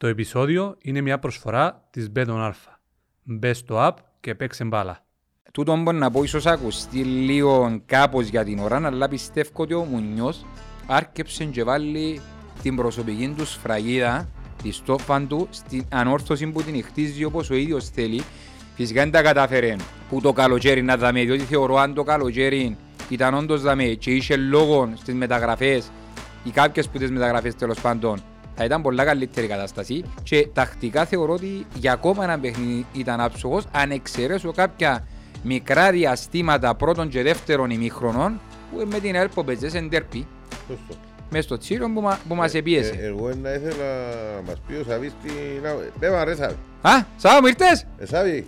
Το επεισόδιο είναι μια προσφορά της Beton Alpha. Μπες στο app και παίξε μπάλα. Τούτο μπορεί να πω ίσως ακουστεί λίγο κάπως για την ώρα, αλλά πιστεύω ότι ο Μουνιός άρκεψε και βάλει την προσωπική τους σφραγίδα, τη στόφαν του, στην ανόρθωση που την χτίζει όπως ο ίδιος θέλει. Φυσικά δεν τα κατάφερε που το καλοκαίρι να δαμε, διότι θεωρώ αν το καλοκαίρι ήταν όντως δαμε και είχε λόγο στις μεταγραφές ή κάποιες που τις μεταγραφές τέλος πάντων θα ήταν πολλά καλύτερη κατάσταση και τακτικά θεωρώ ότι για ακόμα ένα παιχνίδι ήταν άψογος αν εξαιρέσω κάποια μικρά διαστήματα πρώτων και δεύτερων ημίχρονων που με την ΕΛΠΟ παίζες εν τερπί Σωστό. μες στο τσίρο που, μα, που μας επίεσε. Ε, εγώ να ήθελα να μας πει ο Σαβής τι... να- Πέμα ρε Σαβή. Α, Σάβα μου ήρθες! Ε, Σαβή.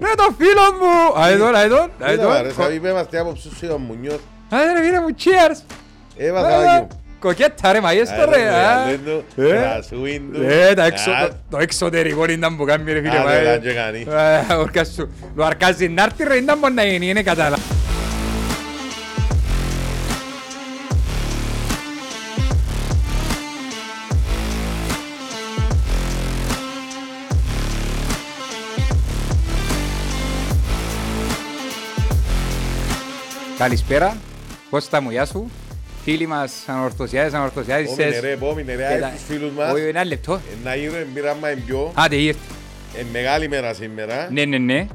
Ρε το φίλο μου! Αεδόν, αεδόν, Πέμα ρε αεδόν. Σαβή, πέμα τι άποψη σου ο Μουνιός. Άντε ρε φίλε μου, cheers! Έβα Α, Σαβή μου. Κοκέτα ρε μαγέστο ρε! α. Ε. Ε, Ε, τα εξω- το- το εξωτερικό ήταν που κάνει ρε φίλε. Άντε, μα, να ε. και κάνει. Ε, ορκάς σου. Το αρκάζει να έρθει ρε, ήταν μπορεί να γίνει, είναι κατάλα. Καλησπέρα, Κώστα μου, γεια σου. Φίλοι μας ανορθωσιάδες, ανορθωσιάδες. Πόμινε ρε, πόμινε ρε, Κοίτα, άι τους φίλους μας. Όχι, ένα λεπτό. Ε, Να γίνουμε μπήρα μα εμπιό. Άντε, ήρθε. Ε, μεγάλη μέρα σήμερα. Ναι, ναι, ναι.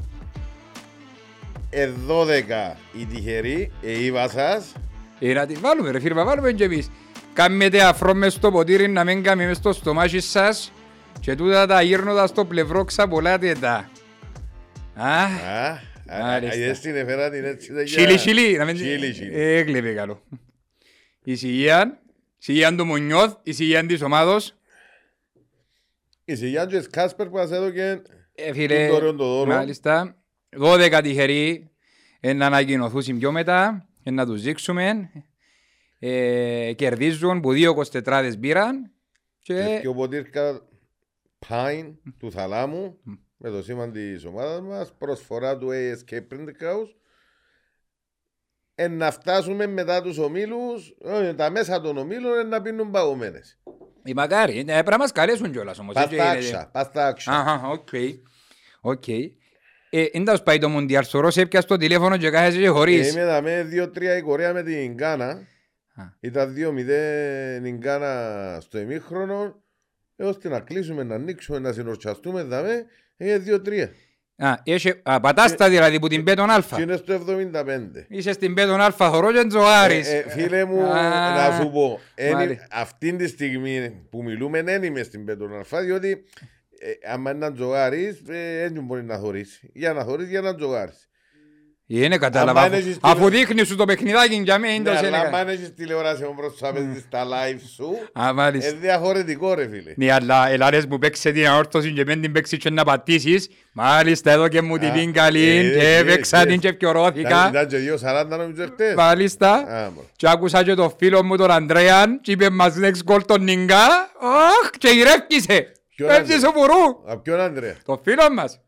Ε, 12 η τυχερή, ε, είπα σας. Ε, να τη βάλουμε ρε φίλε, να βάλουμε και εμείς. Κάμετε αφρό μες στο ποτήρι να μην κάνουμε μες στο στομάχι σας και τούτα τα γύρνοντα στο πλευρό ξαπολάτε τα. Α, Α, Μάλιστα. είδες την έφερα την έτσι. δεν σιλί, για- σιλί. να μην- Σιλί, σιλί. Ε, Έκλεπε καλό. Η σιγεία, η σιγεία του Μουνιώθ, η σιγεία της ομάδος. Η Σιγιάν και Κάσπερ που μας έδωκε Ε, φίλε, Το δώρο, το δώρο. μάλιστα. 12 τυχεροί ε, να ανακοινωθούν πιο μετά, ε, να τους δείξουμε. Ε, κερδίζουν που δύο 24 μπήραν και και ο ποτήρκα Pine του Θαλάμου με το σήμα της ομάδας μας προσφορά του ASK Print House ε, να φτάσουμε μετά τους ομίλους ε, τα μέσα των ομίλων ε, να πίνουν παγωμένες οι μακάρι, ε, πρέπει να μας καλέσουν κιόλας όμως. πας έτσι τα γίνεται. άξα, πας τα άξα Αχα, οκ. Οκ. Ε, Εν τας πάει το Μουντιάλ, σωρός έπιας το τηλέφωνο και κάθεσαι και Ε, χωρίς. Είμαι εδώ με 2-3 η Κορέα με την Γκάνα Α. ήταν 2-0 η Γκάνα στο ημίχρονο έως και να κλείσουμε, να ανοίξουμε, να συνορτσαστούμε δαμε, είναι 2-3 Α, έχει- α, πατάστα δηλαδή που την πέτον και αλφα. είναι στο 75 Είσαι στην πέτον αλφα, θωρώ και τζοάρης. Ε, ε, φίλε μου, Α, να σου πω, εν- μάλιστα. αυτή τη στιγμή που μιλούμε δεν είμαι στην Πέτρον Αλφά, διότι ε, άμα είναι να τζογάρεις, ε, δεν μπορεί να θωρείς. Για να θωρείς, για να τζογάρεις. Είναι κατάλαβα. Αν αφού- έχεις την- Αφού δείχνεις σου το παιχνιδάκι για μένα, είναι Ναι, το αλλά σένεκα. αν έχεις τηλεόραση μου μπροστά παίζεις τα live σου, Α, είναι μάλιστα. διαφορετικό ρε φίλε. Ναι, αλλά ελάρες που παίξε την αόρτωση και μην την παίξεις και να πατήσεις. Μάλιστα, εδώ και μου την Α, πίν καλή ε, και ε, έπαιξα ε, την και Ήταν πιωρώθηκα. ήταν και 2.40 νομίζω χτες. Μάλιστα. Α, μωρέ. Και άκουσα και το φίλο μου τον Ανδρέαν και είπε μας next goal τον Νιγκά. Αχ, και γυρεύκησε. Ποιον Έτσι Ανδρέα; σε βουρού. Α, ποιον Άντρε. Το φίλο μας.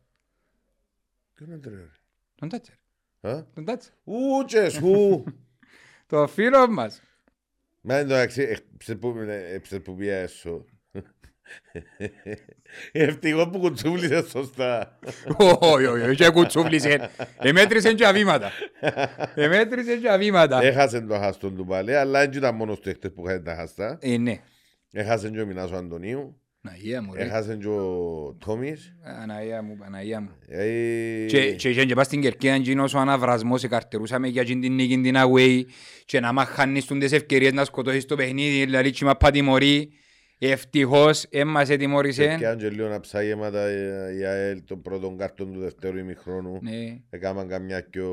Ποιον Άντρε ρε; Τον Τάτσερ. Α; Τον Τάτσερ. Ου, και σου. Το φίλο μας. Μα εντάξει, ε, που πιέσω. Ευτυχώς που κουτσούβλησες σωστά. Όχι, όχι, όχι, και κουτσούβλησες. Εμέτρησε και αβήματα. Εμέτρησε και αβήματα. Έχασε το χάστον του πάλι, αλλά δεν ήταν μόνος του έχτες που είχαν τα χαστά. Ε, ναι. Έχασε και ο Μινάς ο Αντωνίου, Παναγία μου, ρε. έχασε και ο Τόμις. Παναγία μου, Παναγία μου. Ε, Και και είχε και πας στην Κερκίδα γίνος ο αναβρασμός, εκαρτερούσαμε για την την νίκη την away και να μ' χάνεις τους τις ευκαιρίες να σκοτώσεις το παιχνίδι, δηλαδή και μα πατημωρεί. Ευτυχώς, έμμας ετιμώρησε. Και αν και λίγο να ψάγεματα η ΑΕΛ των πρώτων κάρτων του δευτέρου ημιχρόνου. Ναι. Έκαναν καμιά πιο...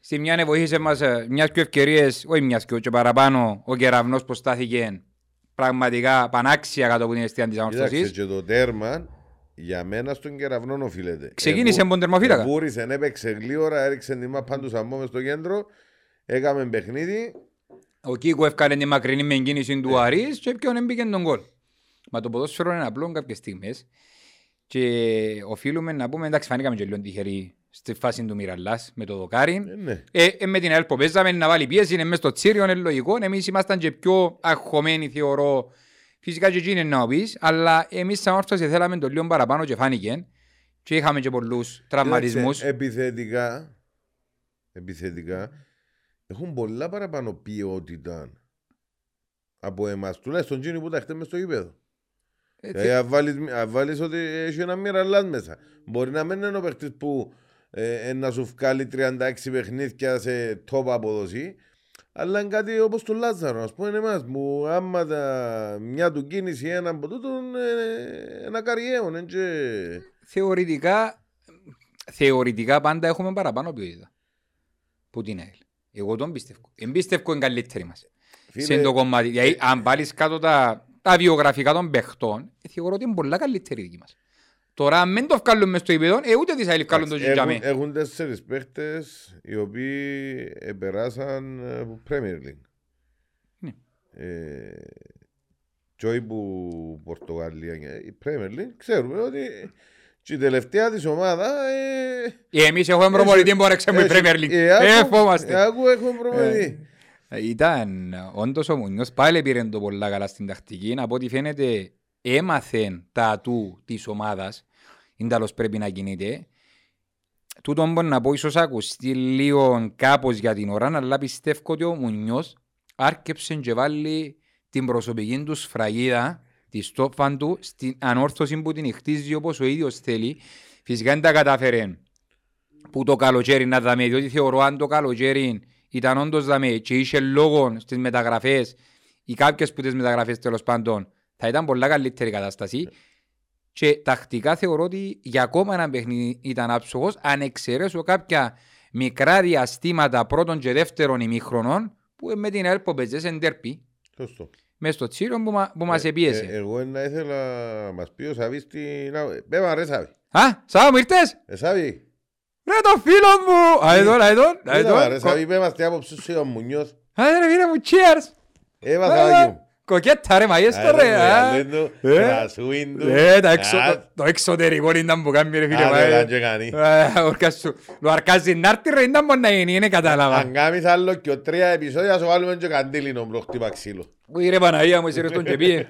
Στη μια βοήθησε μας ε, μιας και ευκαιρίες, όχι μιας και και παραπάνω, ο κεραυνός που στάθηκε πραγματικά πανάξια κάτω από την αιστεία της Κοίταξε ανορθωσής. και το τέρμα για μένα στον κεραυνό οφείλεται. Ξεκίνησε Εβου- με τον τερμοφύλακα. Εβούρισε, έπαιξε γλύωρα, έριξε τη μάπα του Σαμμό στο κέντρο. Έκαμε παιχνίδι. Ο Κίκο έφκανε τη μακρινή με κίνηση του Αρής και ποιον έμπηκε τον κόλ. Μα το ποδόσφαιρο είναι απλό κάποιες στιγμές και οφείλουμε να πούμε, εντάξει φανήκαμε και λίγο τυχεροί στη φάση του Μιραλάς με το δοκάρι. Ε, ναι. Ε, ε, με την ΕΛ που παίζαμε να βάλει πίεση, είναι μέσα στο τσίριο, είναι λογικό. Εμείς ήμασταν και πιο αγχωμένοι θεωρώ Φυσικά και εκείνοι να πεις, αλλά εμείς σαν όρθωση θέλαμε το λίγο παραπάνω και φάνηκε και είχαμε και πολλούς τραυματισμούς. Κοίταξε, Επιθετικά, επιθετικά, έχουν πολλά παραπάνω ποιότητα από εμάς. Τουλάχιστον εκείνοι που τα χτέμε στο γήπεδο. Ε, Δηλαδή, αν βάλεις, αν βάλεις ότι έχει ένα μοιραλάς μέσα. Μπορεί να μην είναι ο παίχτης που ε, ε, να σου βγάλει 36 παιχνίδια σε top αποδοσή, αλλά είναι κάτι όπως τον Λάζαρο, ας πούμε εμάς, που άμα τα, μια του κίνηση ένα από τούτον, ε, ένα καριέον, είναι και... Θεωρητικά, θεωρητικά πάντα έχουμε παραπάνω ποιότητα. Που την ΑΕΛ. Εγώ τον πιστεύω. Εν πιστεύω είναι καλύτερη μας. Φίλε, Σε το κομμάτι. Δηλαδή, αν βάλεις κάτω τα, τα βιογραφικά των παιχτών, ε, θεωρώ ότι είναι πολλά καλύτερη η δική μας. Τώρα, αν δεν το βγάλουν μες στο επίπεδο, ε, ούτε της ΑΕΛ βγάλουν το έχουν, τζιτζαμέ. έχουν τέσσερις παίχτες οι οποίοι επεράσαν ε, από Premier League. Ναι. Ε, και όχι που Πορτογαλία, η Premier League, ξέρουμε ότι και η τελευταία της ομάδα ε, Ε, Εμείς έχουμε προπονητή που όρεξε η Premier League. Ε, Ε, άκου- φόμαστε. ε, άκου έχουμε προπονητή. Ε, Ήταν όντως ο Μουνιός πάλι πήρε το πολλά καλά στην τακτική. Από ό,τι φαίνεται έμαθε τα ατού της ομάδας. Είναι τέλος πρέπει να κινείται. Τούτο μπορεί να πω ίσως ακουστεί λίγο κάπως για την ώρα, αλλά πιστεύω ότι ο Μουνιός άρκεψε και βάλει την προσωπική του σφραγίδα, τη στόφαν του, στην ανόρθωση που την χτίζει όπως ο ίδιος θέλει. Φυσικά δεν τα κατάφερε που το καλοκαίρι να δαμε, διότι θεωρώ αν το καλοκαίρι ήταν όντως δαμε και είχε λόγο στις μεταγραφές ή κάποιες που τις μεταγραφές τέλος πάντων θα ήταν πολλά καλύτερη κατάσταση και τακτικά θεωρώ ότι για ακόμα ένα παιχνίδι ήταν άψογος αν εξαιρέσω κάποια μικρά διαστήματα πρώτων και δεύτερων ημίχρονων που με την ΕΛΠΟ παίζες εν τέρπι Σωστό. μες στο τσίρο που, μα, που μας Ε, επίεσε. ε, Εγώ να ήθελα να μας πει ο Σαβής τι... να- Πέμα ρε Σαβή. Α, Σάβα μου ήρθες! Ε, Σαβή. Ρε το φίλο μου! Αεδόν, αεδόν, Κοίτα, ρε αεδόν. Σαβή, πέμα τι άποψη σου ο Μουνιός. Άντε ρε φίλε μου, cheers! Έβα Έλα, Σαβή μου. Κοκέτα ρε μαγέστο ρε. α. Ε. Κρασούιν του. Ε, τα εξω- Α, το- το εξωτερικό ήταν που κάνει ρε φίλε άντε, μα. να ε. και κάνει. Ε, ορκάς σου. Το αρκάζει να έρθει ρε, ήταν μόνο να γίνει, είναι κατάλαβα. Αν κάνεις άλλο και ο τρία επεισόδια σου βάλουμε και καντήλινο μπρο χτύπα ξύλο. Ui ρε Παναγία μου, εσύ ρε στον και πήγε.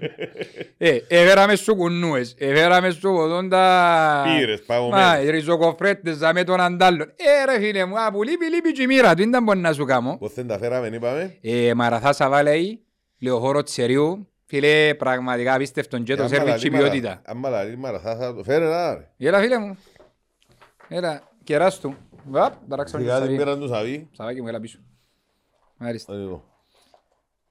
Ε, έφεραμε σου κουνούες, έφεραμε σου κοντά... Πήρες, Μα, παγωμένες. ριζοκοφρέτες, δαμε τον αντάλλον. Ε, ρε φίλε μου, α, που λείπει, λείπει και η μοίρα του, ήταν μπορεί να σου κάνω. Πώς δεν τα φέραμε, είπαμε. Ε, Μαραθά Σαβάλεϊ, λεωχώρο Τσεριού, φίλε, πραγματικά απίστευτον και το Άμα σερβιτ και η λαλεί μαρα- ποιότητα. Άμα λαλεί μαραθά θα το φέρε να ρε. Έλα φίλε μου. Έλα, κεράς του. Βαπ, ταράξαμε το Σιγά την Σαβί. πήραν του Σαβή. Σαβάκι μου, έλα πίσω. Μάλιστα. Εδώ.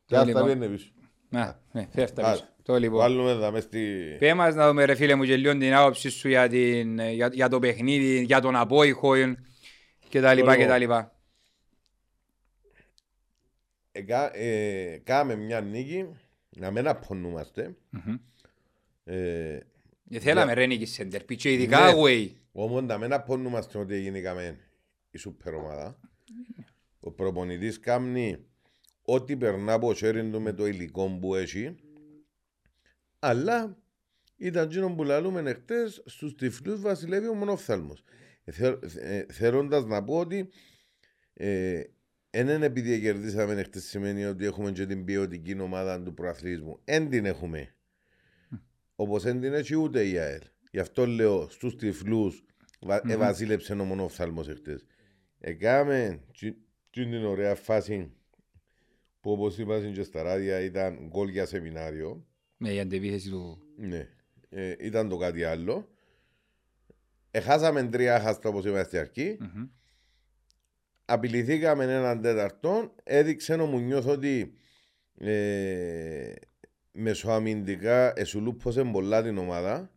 Και αυτά λοιπόν. πήγαινε πίσω. Να, ναι, φέρτα Άρα, πίσω. Το λοιπόν. Βάλουμε εδώ μες στη... Πέ μας να δούμε ρε φίλε μου και λίγο την άποψη σου για, την, για, για το παιχνίδι, για τον απόϊχο και τα λοιπά και τα λοιπά. Εκα- ε, Κάμε μια νίκη, να μην απονούμαστε. Μμμ. Ε, Ε, Θέλαμε ρε νίκη σέντερ, και ειδικά Ναι. away. Όμως να μην απονούμαστε ότι γίνηκαμε η σούπερ ομάδα. Ο προπονητής κάνει ό,τι περνά από χέρι του με το υλικό που έχει. Αλλά ήταν εκείνο που λαλούμε εχθές στους τυφλούς βασιλεύει ο μονοφθάλμος. Ε, θε- ε, Θέλοντας να πω ότι ε, εν είναι επειδή κερδίσαμε εχθές σημαίνει ότι έχουμε και την ποιοτική ομάδα του προαθλήσμου. Εν την έχουμε. Όπως δεν την έχει ούτε η ΑΕΛ. Γι' αυτό λέω στους τυφλούς βα- Μμμ. ευαζίλεψε ο μονοφθάλμος εχθές. Εκάμε τσι- τσι την ωραία φάση που όπως είπα και στα ράδια ήταν γκολ για σεμινάριο. Με η αντεπίθεση του... Ναι. Ε, ήταν το κάτι άλλο. Εχάσαμε τρία χάστα όπως είπα στην αρχή. Μμμ. Απειληθήκαμε έναν τέταρτο. Έδειξε ο Μουνιώθ ότι ε, μεσοαμυντικά εσουλούπωσε πολλά την ομάδα.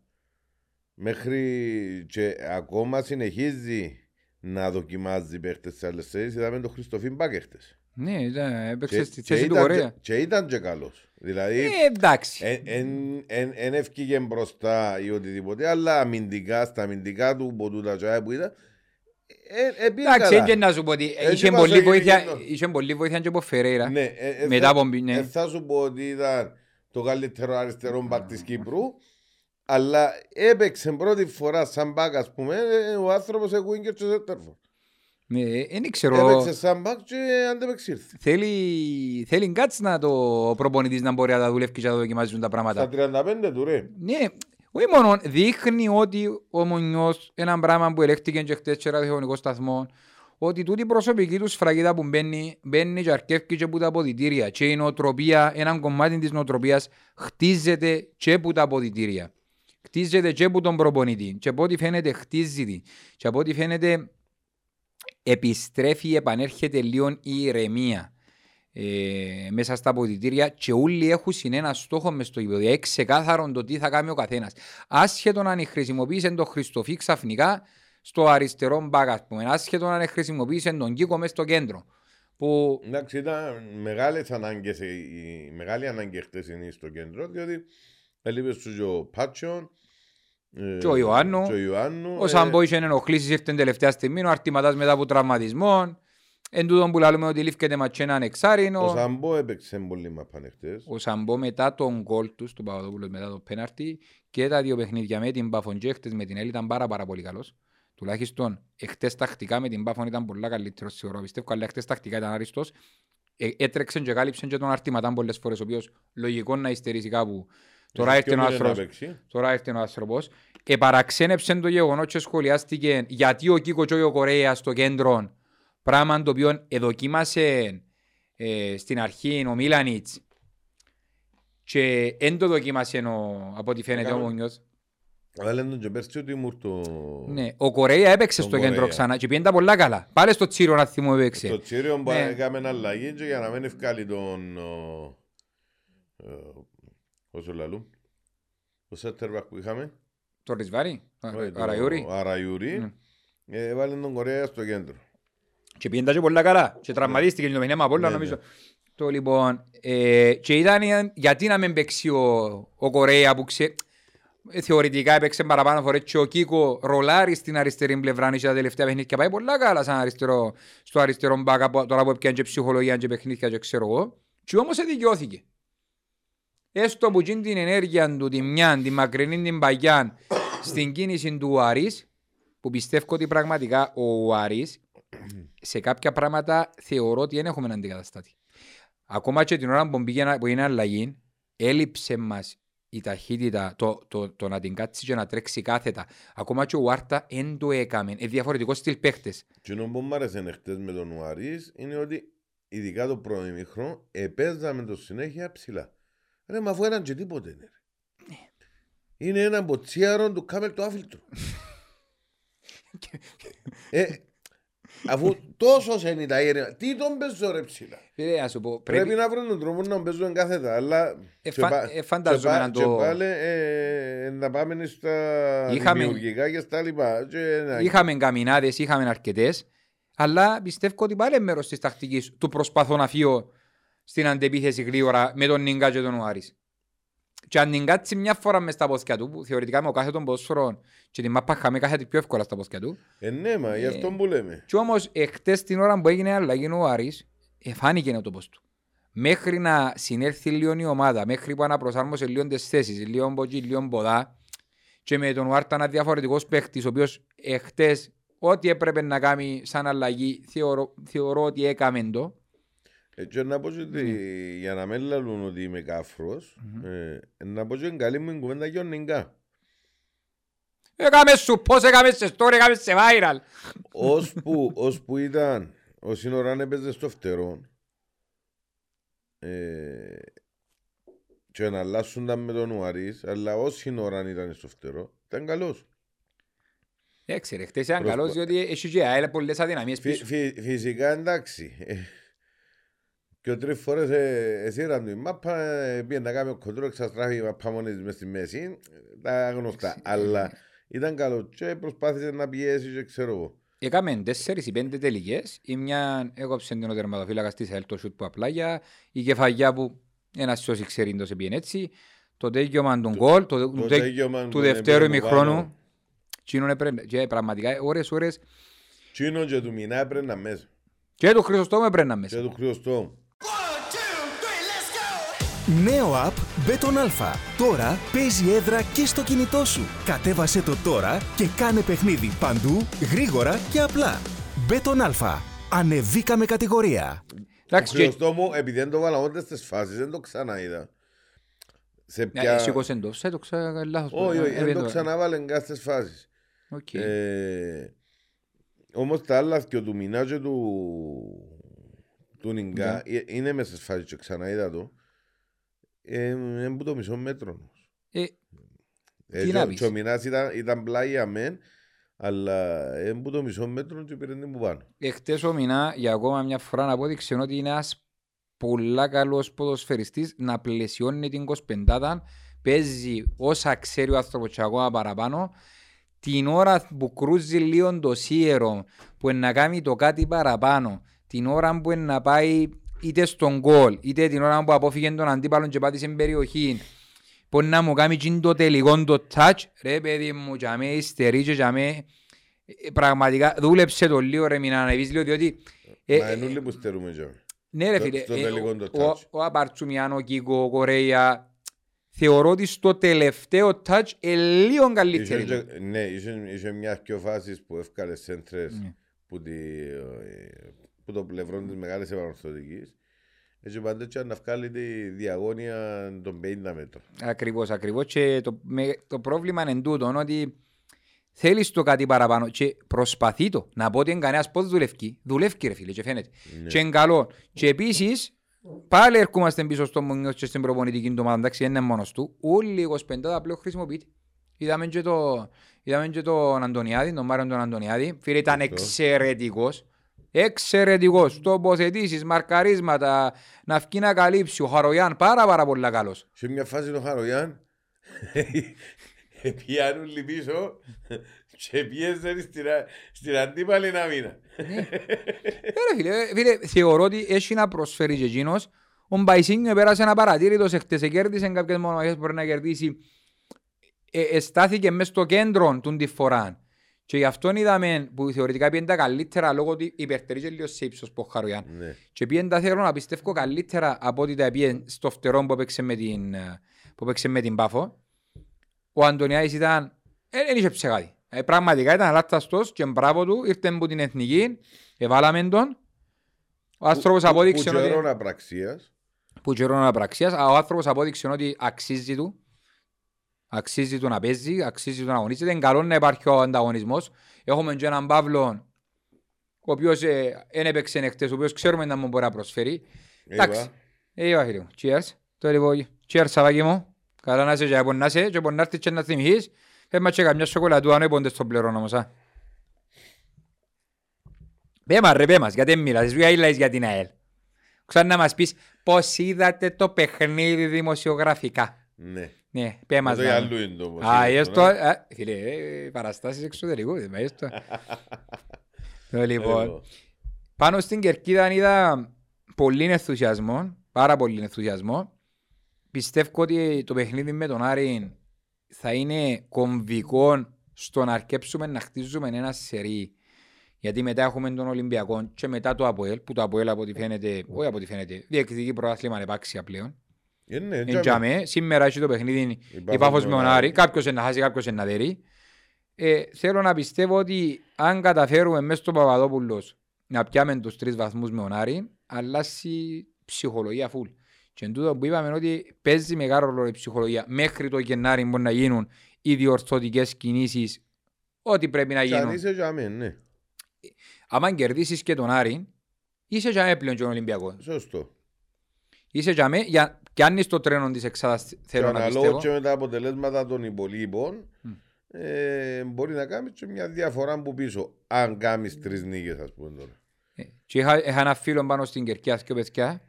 Μέχρι και ακόμα συνεχίζει να δοκιμάζει παίχτες σε άλλες θέσεις. Είδαμε τον Χριστοφίν Μπάκ χτες. Ναι, ήταν- έπαιξε Και- στη και θέση του ήταν Κορέα. και- Και ήταν και καλός. Δηλαδή... Ε, εντάξει. Εν ευκήγε μπροστά ή οτιδήποτε, αλλά αμυντικά, στα αμυντικά του που τούτα τζάια που ήταν, ε, ε, πήγε Εντάξει, καλά. και να σου πω ότι Έτσι είχε μας πολλή έγινε βοήθεια, εκείνο. είχε πολλή βοήθεια και από Φερέιρα. Ναι, ε, ε, Μετά θα- από μπι- ναι. ε, θα σου πω ότι ήταν το καλύτερο αριστερό μπακ της Κύπρου, αλλά έπαιξε πρώτη φορά σαν μπακ, ας πούμε, ε, ο άνθρωπος εγώ και στο Σέντερφορ. Ε, Δεν ξέρω. Έπαιξε σαν μπακ και αντέπαιξε ήρθε. Θέλει, θέλει κάτς να το ο προπονητής να μπορεί να τα δουλεύει και να τα δοκιμάζουν τα πράγματα. Στα 35 του ρε. Ναι, όχι μόνο δείχνει ότι ο Μονιός, ένα πράγμα που ελέγχθηκε και χτες σε ραδιοφωνικό σταθμό, ότι τούτη η προσωπική του σφραγίδα που μπαίνει, μπαίνει και αρκεύει και από τα αποδητήρια. Και η νοοτροπία, ένα κομμάτι της νοοτροπίας χτίζεται και από τα αποδητήρια. Χτίζεται και από τον προπονητή. Και από ό,τι φαίνεται χτίζεται. Και από ό,τι φαίνεται επιστρέφει, επανέρχεται λίγο η ηρεμία ε, μέσα στα αποδητήρια και όλοι έχουν ένα στόχο μες στο γήπεδο. Είναι ξεκάθαρο το τι θα κάνει ο καθένας. Άσχετο αν χρησιμοποίησε τον Χριστοφί ξαφνικά στο αριστερό μπακ, ας πούμε. Άσχετο αν χρησιμοποίησε τον Κίκο μέσα στο κέντρο. Που... Εντάξει, ήταν μεγάλες ανάγκες, η μεγάλη ανάγκη χτες είναι στο κέντρο, διότι έλειπες στους ο Πάτσιον, και ο Ιωάννου. Και ο Ιωάννου. Ο Σαμπό είχε ενοχλήσεις ήρθε την τελευταία στιγμή, ο Αρτηματάς μετά από τραυματισμό. Εν τούτον που λέμε ότι λήφκεται ματσένα ανεξάρινο. Ο Σαμπό έπαιξε πολύ μαπάνε χτες. Ο Σαμπό μετά τον γκολ τους, του Παπαδόπουλος μετά το πέναρτι και τα δύο παιχνίδια με την Πάφον και χτες με την Έλλη ήταν πάρα πάρα πολύ καλός. Τουλάχιστον χτες τακτικά με την Πάφον ήταν πολλά καλύτερος σίγουρα πιστεύω, αλλά χτες τακτικά ήταν άριστος. Ε, έτρεξε και κάλυψε και τον Αρτηματάν πολλές φορές, ο οποίος λογικό να υστερήσει κάπου Τώρα έρθει ο άνθρωπος. Τώρα έρθει ο άνθρωπος. Επαραξένεψε το γεγονός και σχολιάστηκε γιατί ο Κίκο Τσόιο Κορέα στο κέντρο, πράγμα το οποίο εδοκίμασε ε, στην αρχή ο Μίλανιτς και δεν το δοκίμασε ο, από ό,τι φαίνεται ο Μόνιος. Αλλά λένε τον και πέρσι ότι μου το... Ναι, ο Κορέα έπαιξε στο κέντρο ξανά και πήγαινε τα πολλά καλά. Πάλι στο Τσίριο να θυμώ έπαιξε. Στο Τσίριο ναι. μπορεί να έκαμε αλλαγή και για να μην ευκάλει τον... Όσο λαλού. Το σέτερβακ που είχαμε. Το Ρισβάρι, ο Αραϊούρι. Ο Αραϊούρι. Έβαλε τον Κορέα στο κέντρο. Και πήγαινε και πολλά καλά. Και τραυματίστηκε το μηνέμα από όλα νομίζω. Το λοιπόν, ε, και ήταν γιατί να μην παίξει ο, ο Κορέα που ξε... θεωρητικά έπαιξε παραπάνω φορές. Και ο Κίκο ρολάρει στην αριστερή πλευρά και τα τελευταία παιχνίδια πάει πολλά καλά σαν αριστερό, στο αριστερό μπάκα τώρα που έπιανε και ψυχολογία και παιχνίδια και ξέρω εγώ. Και όμως δικαιώθηκε. Έστω που γίνει την ενέργεια του, τη μια, τη μακρινή, την παγιά, στην κίνηση του Άρης, που πιστεύω ότι πραγματικά ο Άρης σε κάποια πράγματα θεωρώ ότι δεν έχουμε αντικαταστάτη. Ακόμα και την ώρα που, πήγαινε, που είναι αλλαγή, έλειψε μας η ταχύτητα, το, το, το, να την κάτσει και να τρέξει κάθετα. Ακόμα και ο Άρτα δεν το έκαμε. Είναι διαφορετικό στυλ παίχτες. Και το που μου άρεσε χτες με τον Άρης είναι ότι ειδικά το πρώτο ημίχρονο επέζαμε το συνέχεια ψηλά. Ρε, μα αφού έναν και τίποτε είναι. Ναι. Είναι ένα μποτσίαρο του κάμελ του άφιλτρου. ε, αφού τόσο είναι τα ήρεμα, τι τον παίζω ρε ψηλά; Φίλε, σου πω, πρέπει... πρέπει να βρουν τον τρόπο να παίζουν κάθετα, αλλά Εφα... ε, φανταζομαι να το... Και πάλι ε, να πάμε στα είχαμε... δημιουργικά και στα λοιπά. Και... Είχαμε καμινάδες, είχαμε αρκετές, αλλά πιστεύω ότι πάλι μέρος της τακτικής του προσπαθώ να φύγω στην αντεπίθεση γρήγορα με τον Νίγκα και τον Ουάρης. Και αν Νίγκάτσει μια φορά μες στα πόθηκια του, που θεωρητικά με ο κάθε των ποδοσφαιρών και την μάπα χάμε κάθε πιο εύκολα στα πόθηκια του. Ε, ναι, μα, γι' αυτό που λέμε. Και όμως, εχθές την ώρα που έγινε αλλαγή ο Άρης, εφάνηκε το πώς του. Μέχρι να συνέρθει λίγο η ομάδα, μέχρι που αναπροσάρμοσε λίγο τις θέσεις, λίγο μποτζί, λίγο ποδά, και με τον Ουάρτα ένα διαφορετικός παίχτης, ο οποίος εχθές ό,τι έπρεπε να κάνει σαν αλλαγή, θεωρώ, θεωρώ ότι έκαμε το. Έτσι να πω ότι για να μην λαλούν ότι είμαι κάφρος, ε, να πω ότι καλή μου κουβέντα και ο Νιγκά. Έκαμε σου πώς έκαμε σε story, έκαμε σε viral. Ώσπου, ώσπου ήταν, ο Σύνοραν έπαιζε στο φτερό ε, και να αλλάσσονταν με τον Ουαρίς, αλλά ο Σύνοραν ήταν στο φτερό, ήταν καλός. Έξερε, χτες ήταν καλός διότι έχει και άλλα πολλές αδυναμίες πίσω. Φυσικά εντάξει. Και τρεις φορές ε, εσύραν του η μάπα, ε, πήγαινε να κάνει ο κοντρό, εξαστράφει η μάπα μόνη μες στη μέση, τα γνωστά. Αλλά ήταν καλό και προσπάθησε να πιέσεις και ξέρω εγώ. Έκαμε τέσσερις ή πέντε τελικές, η μια έκοψε την ο τερματοφύλακας της ΑΕΛ το σούτ που απλάγια, η κεφαγιά που ένας σώσοι ξέρει το σε πήγαινε έτσι, το τέγιωμα του γκολ, του δευτέρου ημιχρόνου, και πραγματικά ώρες ώρες. Τσίνο και του μηνά έπρεπε να μέσα. Και του Χριστοστόμου έπρεπε να μέσα. Και του Χριστοστόμου. Νέο app Beton Alpha. Τώρα παίζει έδρα και στο κινητό σου. Κατέβασε το τώρα και κάνε παιχνίδι παντού, γρήγορα και απλά. Bet on Alfa. Ανεβήκαμε κατηγορία. Εντάξει, και- Χριστό μου, επειδή δεν το βάλα όντες στις φάσεις, δεν το ξαναείδα. Σε Ναι, ποια... σήκωσε το offside, το ξα- λάθος. Όχι, όχι, Ε, δεν το το- ξαναβάλε καν στις φάσεις. Οκ. Ε, όμως τα άλλα και του Μινά και του, του Νιγκά ε, είναι μέσα στις φάσεις και ξαναείδα το. Ε, είναι που το μισό μέτρο. Ε, Ε, Τι και να ο- πεις. και ο Μινάς ήταν, ήταν πλάι για μεν, αλλά είναι που το μισό μέτρο και πήρε την που πάνω. Εχθές ο Μινά για ακόμα μια φορά απόδειξε ότι είναι ένας πολλά καλός ποδοσφαιριστής να πλαισιώνει την 25 παίζει όσα ξέρει ο άνθρωπος και ακόμα παραπάνω την ώρα που κρούζει λίγο το σίερο που είναι να κάνει το κάτι παραπάνω την ώρα που είναι να πάει είτε στον γκολ είτε την ώρα που απόφυγε τον αντίπαλο και πάτησε στην περιοχή που να μου κάνει εκείνο το τελικό το touch ρε παιδί μου για με υστερεί και για με ε, πραγματικά δούλεψε το λίγο ρε μην ανεβείς λίγο διότι ε, Μα ε, είναι όλοι που στερούμε και. ναι ρε στο- φίλε, στο ε, τελικό ο- το ο, touch. ο Απαρτσουμιάνο, ο Κίκο, ο Κορέια θεωρώ ότι στο τελευταίο touch είναι λίγο Είχε, καλύτερη. του. και- ναι, είχε, είχε μια δυο φάσεις που έφκαλες σέντρες Ναι. που, τη, ε, που το πλευρό της μεγάλης επανορθωτικής. Έτσι πάντα και να βγάλει τη διαγώνια των 50 μέτρων. Ακριβώς, ακριβώς. Και το, με, το πρόβλημα είναι τούτο, ότι θέλεις το κάτι παραπάνω και προσπαθεί το. Να πω ότι είναι κανένας πώς δουλεύει. Δουλεύει ρε φίλε και φαίνεται. Ναι. Και είναι καλό. Και επίσης, πάλι ερχόμαστε πίσω στο Μουνιός και στην προπονητική του ομάδα, εντάξει, δεν είναι μόνος του. Όλοι οι 25 πλέον χρησιμοποιείται. Είδαμε και, το, είδαμε και τον Αντωνιάδη, τον Μάριον τον Αντωνιάδη. Φίλε, ήταν Σωστό. Εξαιρετικός. Εξαιρετικός. Τοποθετήσεις, μαρκαρίσματα, να βγει να καλύψει. Ο Χαρογιάν πάρα πάρα πολύ καλός. Σε μια φάση ο Χαρογιάν πιάνουν λίγο πίσω και πιέζαν στην, α- στην αντίπαλη άμυνα. Ε, ρε φίλε, ε, φίλε, θεωρώ ότι έχει να προσφέρει και εκείνος. Ο Μπαϊσίνιο πέρασε ένα παρατήρητο σε χτες, κέρδισε κάποιες μονομαχίες που μπορεί να κερδίσει. Ε, εστάθηκε μέσα στο κέντρο του τη φορά. Και γι' αυτόν είδαμε που θεωρητικά πήγαινε τα καλύτερα λόγω ότι υπερτερεί και λίγο σε ύψος που ο Χαρογιάν. Ναι. Και πήγαινε τα θέλω να πιστεύω καλύτερα από ότι τα πήγαινε στο φτερό που έπαιξε με την, ε, που έπαιξε με την Πάφο. Ο Αντωνιάδης ήταν, ε, δεν είχε ψεγάδι. Ε, πραγματικά ήταν αλάταστος και μπράβο του, ήρθε από την εθνική, εβάλαμε τον. Ο άνθρωπος Που- απόδειξε Που ότι... καιρόν απραξίας. Που καιρόν απραξίας, ο άνθρωπος απόδειξε ότι αξίζει του. Αξίζει του να παίζει, αξίζει του να αγωνίζεται. Είναι καλό να υπάρχει ο ανταγωνισμός. Έχουμε και έναν Παύλο, ο οποίος ε, δεν έπαιξε εχθές, ο οποίος ξέρουμε να μου μπορεί να προσφέρει. Εντάξει. Είπα, Ε, είπα φίλε μου. Cheers. Το λοιπόν, cheers σαβάκι μου. Καλά να είσαι και από να είσαι και από να έρθεις και να θυμηθείς. Έμα και καμιά σοκολατού αν έπονται στον πληρών όμως. α. Πέ μας ρε πέ μας, γιατί δεν μιλάς, εσύ λες για την ΑΕΛ. Ξανά να μας πεις πώς είδατε το παιχνίδι δημοσιογραφικά. Ναι. Ναι, πέ μας. Το να- για αλλού είναι το όμως. Α, είναι έστω, το, ναι. α, φίλε, ε, παραστάσεις εξωτερικού, δεν μα έστω. Το λοιπόν, Εγώ. πάνω στην κερκίδα είδα πολύ ενθουσιασμό, πάρα πολύ ενθουσιασμό. Πιστεύω ότι το παιχνίδι με τον Άρη θα είναι κομβικό στο να αρκέψουμε να χτίζουμε ένα σερί. Γιατί μετά έχουμε τον Ολυμπιακό και μετά το ΑΠΟΕΛ, που το ΑΠΟΕΛ από ό,τι φαίνεται, όχι από ό,τι φαίνεται, διεκδικεί πρωτάθλημα επάξια πλέον. Ε, ναι, Εν τζάμε. τζάμε, σήμερα έχει το παιχνίδι η Πάφος Πάφος με με τον τον Άρη, Άρη. κάποιος είναι να χάσει, κάποιος είναι να δέρει. Ε, θέλω να πιστεύω ότι αν καταφέρουμε μέσα στο Παπαδόπουλος να πιάμε τους τρεις βαθμούς με τον Άρη, αλλάσει ψυχολογία φουλ. Και εν τούτο που είπαμε ότι παίζει μεγάλο ρόλο η ψυχολογία. Μέχρι το Γενάρη μπορεί να γίνουν οι διορθωτικές κινήσεις, ό,τι πρέπει να Κι αν γίνουν. είσαι τζάμε, ναι. Αν κερδίσεις και τον Άρη, είσαι για πλέον και τον Ολυμπιακό. Σωστό. Είσαι για με, για, και αν είσαι στο τρένο της εξάδας, Και θέλω να αναλόγως πιστεύω. και με τα αποτελέσματα των υπολείπων, ε, μπορεί να κάνεις και μια διαφορά που πίσω. Αν κάνεις τρεις νίκες, ας πούμε τώρα. Ε, Και είχα, είχα ένα φίλο πάνω στην Κερκία και παιδιά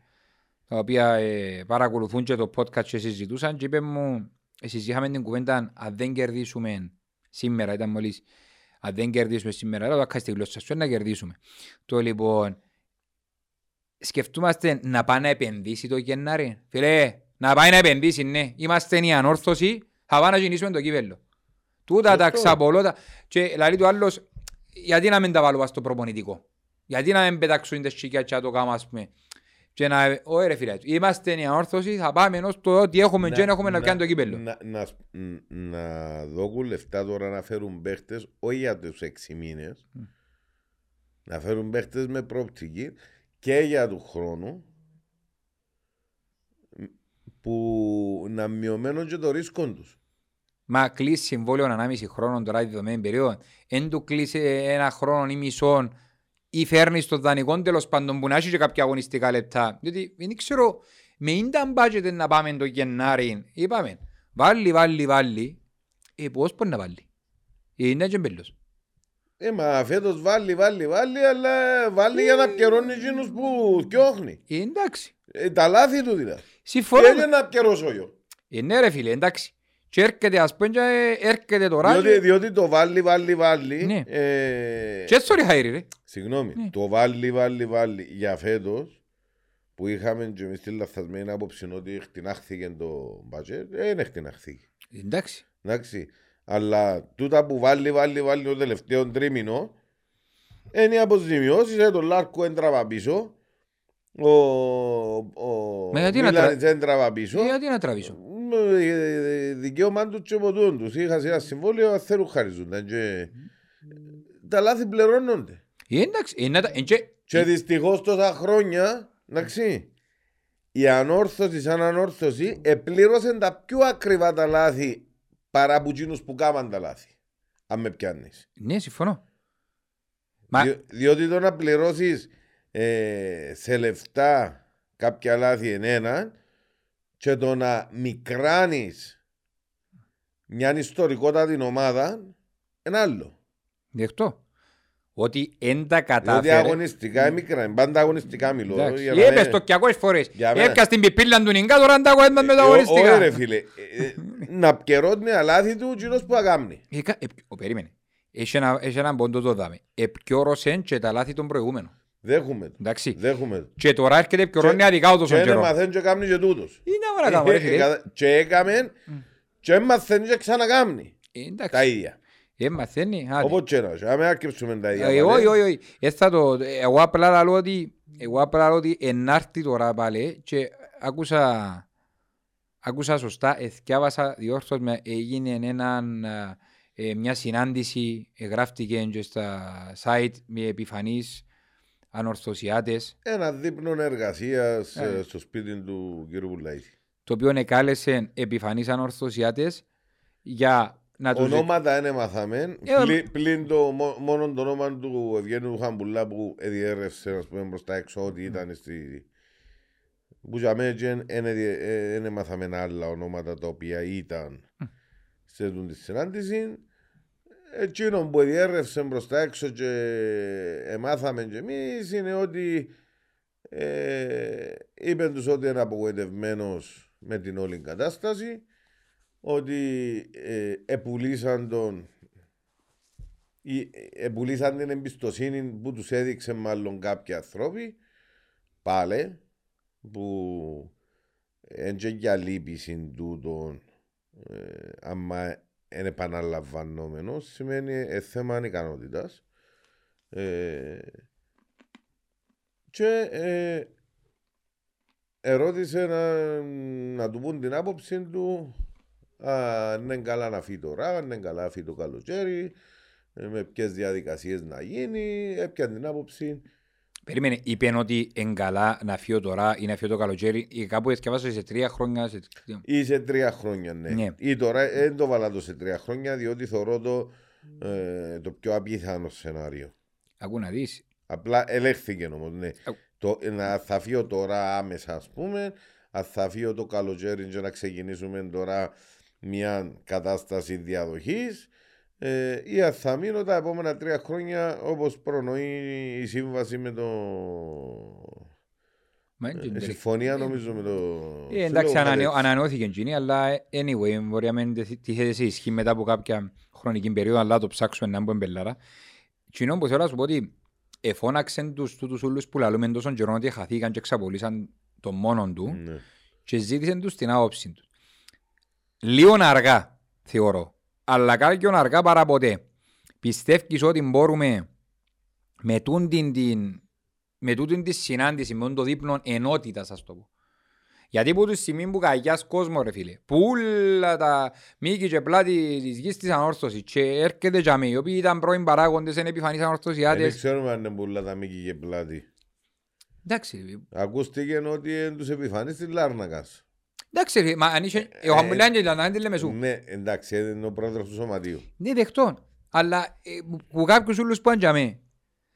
τα οποία ε, παρακολουθούν και το podcast και συζητούσαν και είπε μου εσείς είχαμε την κουβέντα αν δεν κερδίσουμε σήμερα ήταν μόλις αν δεν κερδίσουμε σήμερα αλλά το στη γλώσσα σου να κερδίσουμε το λοιπόν σκεφτούμαστε να πάει να επενδύσει το Γενάρη φίλε να πάει να επενδύσει ναι είμαστε η ανόρθωση θα πάμε να γεννήσουμε το κύπελο τούτα τα Σωστό. ξαπολώτα και λέει του άλλος γιατί να μην τα βάλω στο προπονητικό; Γιατί να μην πετάξουν τις τσικιά και να το κάνουμε ας πούμε και να, όχι ρε φίλε, είμαστε η ανόρθωση, θα πάμε ενός το ότι έχουμε και να έχουμε να κάνουμε το κύπελο. Να, να, να, να δώκουν λεφτά τώρα να φέρουν παίχτες, όχι για τους έξι μήνες. να φέρουν παίχτες με προοπτική και για του χρόνου που να μειωμένουν και το ρίσκο τους. Μα κλείσει συμβόλαιο ανάμιση χρόνων τώρα τη δεδομένη περίοδο. Εν του κλείσει ένα χρόνο ή μισό ή φέρνεις το δανεικό τέλος πάντων που να έχει και κάποια αγωνιστικά λεπτά. Διότι δεν ξέρω, με ίνταν budget να πάμε το Γενάρη. Είπαμε, βάλει, βάλει, βάλει. Ε, πώς μπορεί να βάλει. Είναι και μπέλος. Ε, μα φέτος βάλει, βάλει, βάλει, αλλά βάλει για να πιερώνει εκείνους που διώχνει. Ε, εντάξει. Ε, τα λάθη του δηλαδή. Συμφωνώ. Και να πιερώσω εγώ. Ε, ναι ρε φίλε, εντάξει. Και έρχεται, ας πούμε, και έρχεται τώρα. Διότι, διότι το βάλει, βάλει, βάλει. Ναι. Ε, Και έτσι χαίρει ρε. Συγγνώμη, Ναι. το βάλει, βάλει, βάλει για φέτος που είχαμε και εμείς τη λαθασμένη άποψη ότι εκτινάχθηκε το μπάτζετ, δεν εκτινάχθηκε. Εντάξει. Εντάξει. Αλλά τούτα που βάλει, βάλει, βάλει το τελευταίο τρίμηνο είναι οι αποζημιώσεις, ε, το Λάρκο έντραβα πίσω, ο, ο Μα γιατί να Μίλανιτς έντραβα πίσω. Ε, Γιατί να τραβήσω; Μ, ε, Δικαίωμα τους και ποτούν τους. Είχα σε ένα συμβόλαιο, θέλουν χαρίζονταν. Και... Τα λάθη πληρώνονται. Ε, εντάξει. Ε, να τα- ε, και- Και δυστυχώς τόσα χρόνια, εντάξει, η ανόρθωση σαν ανόρθωση επλήρωσε τα πιο ακριβά τα λάθη παρά από εκείνους που κάμαν τα λάθη. Αν με πιάνεις. Ναι, συμφωνώ. Μα Δι- διότι το να πληρώσεις ε, σε λεφτά κάποια λάθη είναι ένα και το να μικράνεις μια ιστορικότατη ομάδα είναι άλλο. δεχτώ. Ότι εν τα Διότι κατάφερε. αγωνιστικά είναι μικρά, είναι πάντα αγωνιστικά μιλώ. Εντάξει. για να Είπες με- το 200 φορές. Για μένα. Έπιας την πιπίλα του Νιγκά, τώρα ανταγωνίζεται με τα Ε, ό- Όχι ρε αγωνιστικά. φίλε, Ε, ε, να πιερώνει αλάθη του κοινός που αγάμνει. Ε, κα- ε, ο, περίμενε. Έχει ένα, έχει έναν πόντο το δάμε. Επιόρωσεν και τα λάθη των προηγούμενων. Δέχομαι το. Εντάξει. Δέχομαι το. Και τώρα έρχεται επιορώνει Και- αδικά ούτως Και τον είναι καιρό. μαθαίνει και κάμνει και τούτος. Είναι άμα να κάνουμε ρε φίλε. Ε, Και έκαμε και μαθαίνει και ξανακάμνει. Ε, Τα Εντάξει. ίδια. Ε, μαθαίνει. άντε. Όπως και να είσαι. Άμα άκυψουμε τα ίδια. Ε, πάλι. Όχι, όχι, όχι. Ε, θα το- Εγώ απλά λέω ότι εγώ απλά λέω ότι ενάρτη τώρα πάλι και άκουσα άκουσα σωστά, εθιάβασα διόρθωσμα, έγινε έναν, α, ε, μια συνάντηση, ε, γράφτηκε και στα site με επιφανείς ανορθωσιάτες, Ένα δείπνο εργασίας Ε. ε, στο σπίτι του κ. Πουλαίδη. το οποίο εκάλεσε επιφανείς ανορθωσιάτες για να τους... Ονόματα είναι μαθαμέν. Ε, πλη- Πλην το μο- μόνο το όνομα του Ευγένου Χαμπουλά που διέρευσε ας πούμε προς τα έξω ότι ήταν στη... Που για μένα είναι μαθαμέν άλλα ονόματα τα οποία ήταν σε αυτήν τη συνάντηση. Εκείνο που διέρευσε προς τα έξω και εμάθαμε και εμείς είναι ότι ε, είπε τους ότι είναι απογοητευμένος με την όλη κατάσταση ότι ε, επουλήσαν τον ή, ε, επουλήσαν την εμπιστοσύνη που τους έδειξε μάλλον κάποιοι άνθρωποι πάλι που εν και για λύπηση τούτον ε, άμα είναι επαναλαμβανόμενο σημαίνει ε, θέμα ανικανότητας. Ε, και ε, ερώτησε να, να του πούν την άποψη του αν είναι καλά να φύγει τώρα, αν είναι καλά να φύγει το καλοκαίρι, ε, με ποιες διαδικασίες να γίνει. Έπιαν την άποψη. Περίμενε, είπε ότι είναι καλά να φύγω τώρα ή να φύγω το καλοκαίρι ή κάπου εθιάβασα σε τρία χρόνια. Σε... Ή σε τρία χρόνια, ναι. Ναι. Ή τώρα δεν το βάλα το σε τρία χρόνια, διότι θεωρώ το, ε, το πιο απίθανο σενάριο. Ακού να δεις. Απλά ελέγχθηκε όμως, ναι. Ακού. Το, να θα φύγω τώρα άμεσα, ας πούμε, αν θα φύγω το καλοκαίρι και να ξεκινήσουμε τώρα μια κατάσταση διαδοχής. Ε, ή αν θα μείνω τα επόμενα τρία χρόνια όπως προνοεί η σύμβαση με το... Μα είναι Ε, και- συμφωνία νομίζω με το... Ε, εντάξει, Σου λέω, ανανεώ- κάτι ανανεώθηκε εκείνη, αλλά anyway, μπορεί να μην τεθ- τύχεται σε ισχύ μετά από κάποια χρονική περίοδο, αλλά το ψάξουμε να μπούμε μπελάρα. Κοινό που θέλω να σου πω ότι εφώναξαν τους τούτους ούλους που λαλούμε τόσο καιρό ότι χαθήκαν και εξαπολύσαν τον μόνον του Ναι. και ζήτησαν τους την άποψη τους. Λίγο αργά, θεωρώ, αλλά κάποιον αργά παρά ποτέ. Πιστεύεις ότι μπορούμε με τούτην την, με τούτην της συνάντησης, με το δείπνο ενότητας, ας το πω, Γιατί που τη στιγμή που καγιάς κόσμος ρε φίλε, που όλα τα μήκη και πλάτη της γης της ανόρθωσης και έρχεται για οι οποίοι ήταν πρώην παράγοντες, είναι επιφανείς Δεν ανορθωσιάτες. ξέρουμε αν είναι πολλά τα μήκη και πλάτη. Εντάξει, Ακούστηκε ότι είναι τους επιφανείς της Λάρνακας. Εντάξει ρε, μα αν είσαι, ο Χαμπουλάν και δεν τη λέμε σου. Ναι, εντάξει, είναι ο πρόεδρος του σωματείου. Ναι, δεχτών. Αλλά ε, που κάποιους ούλους που είναι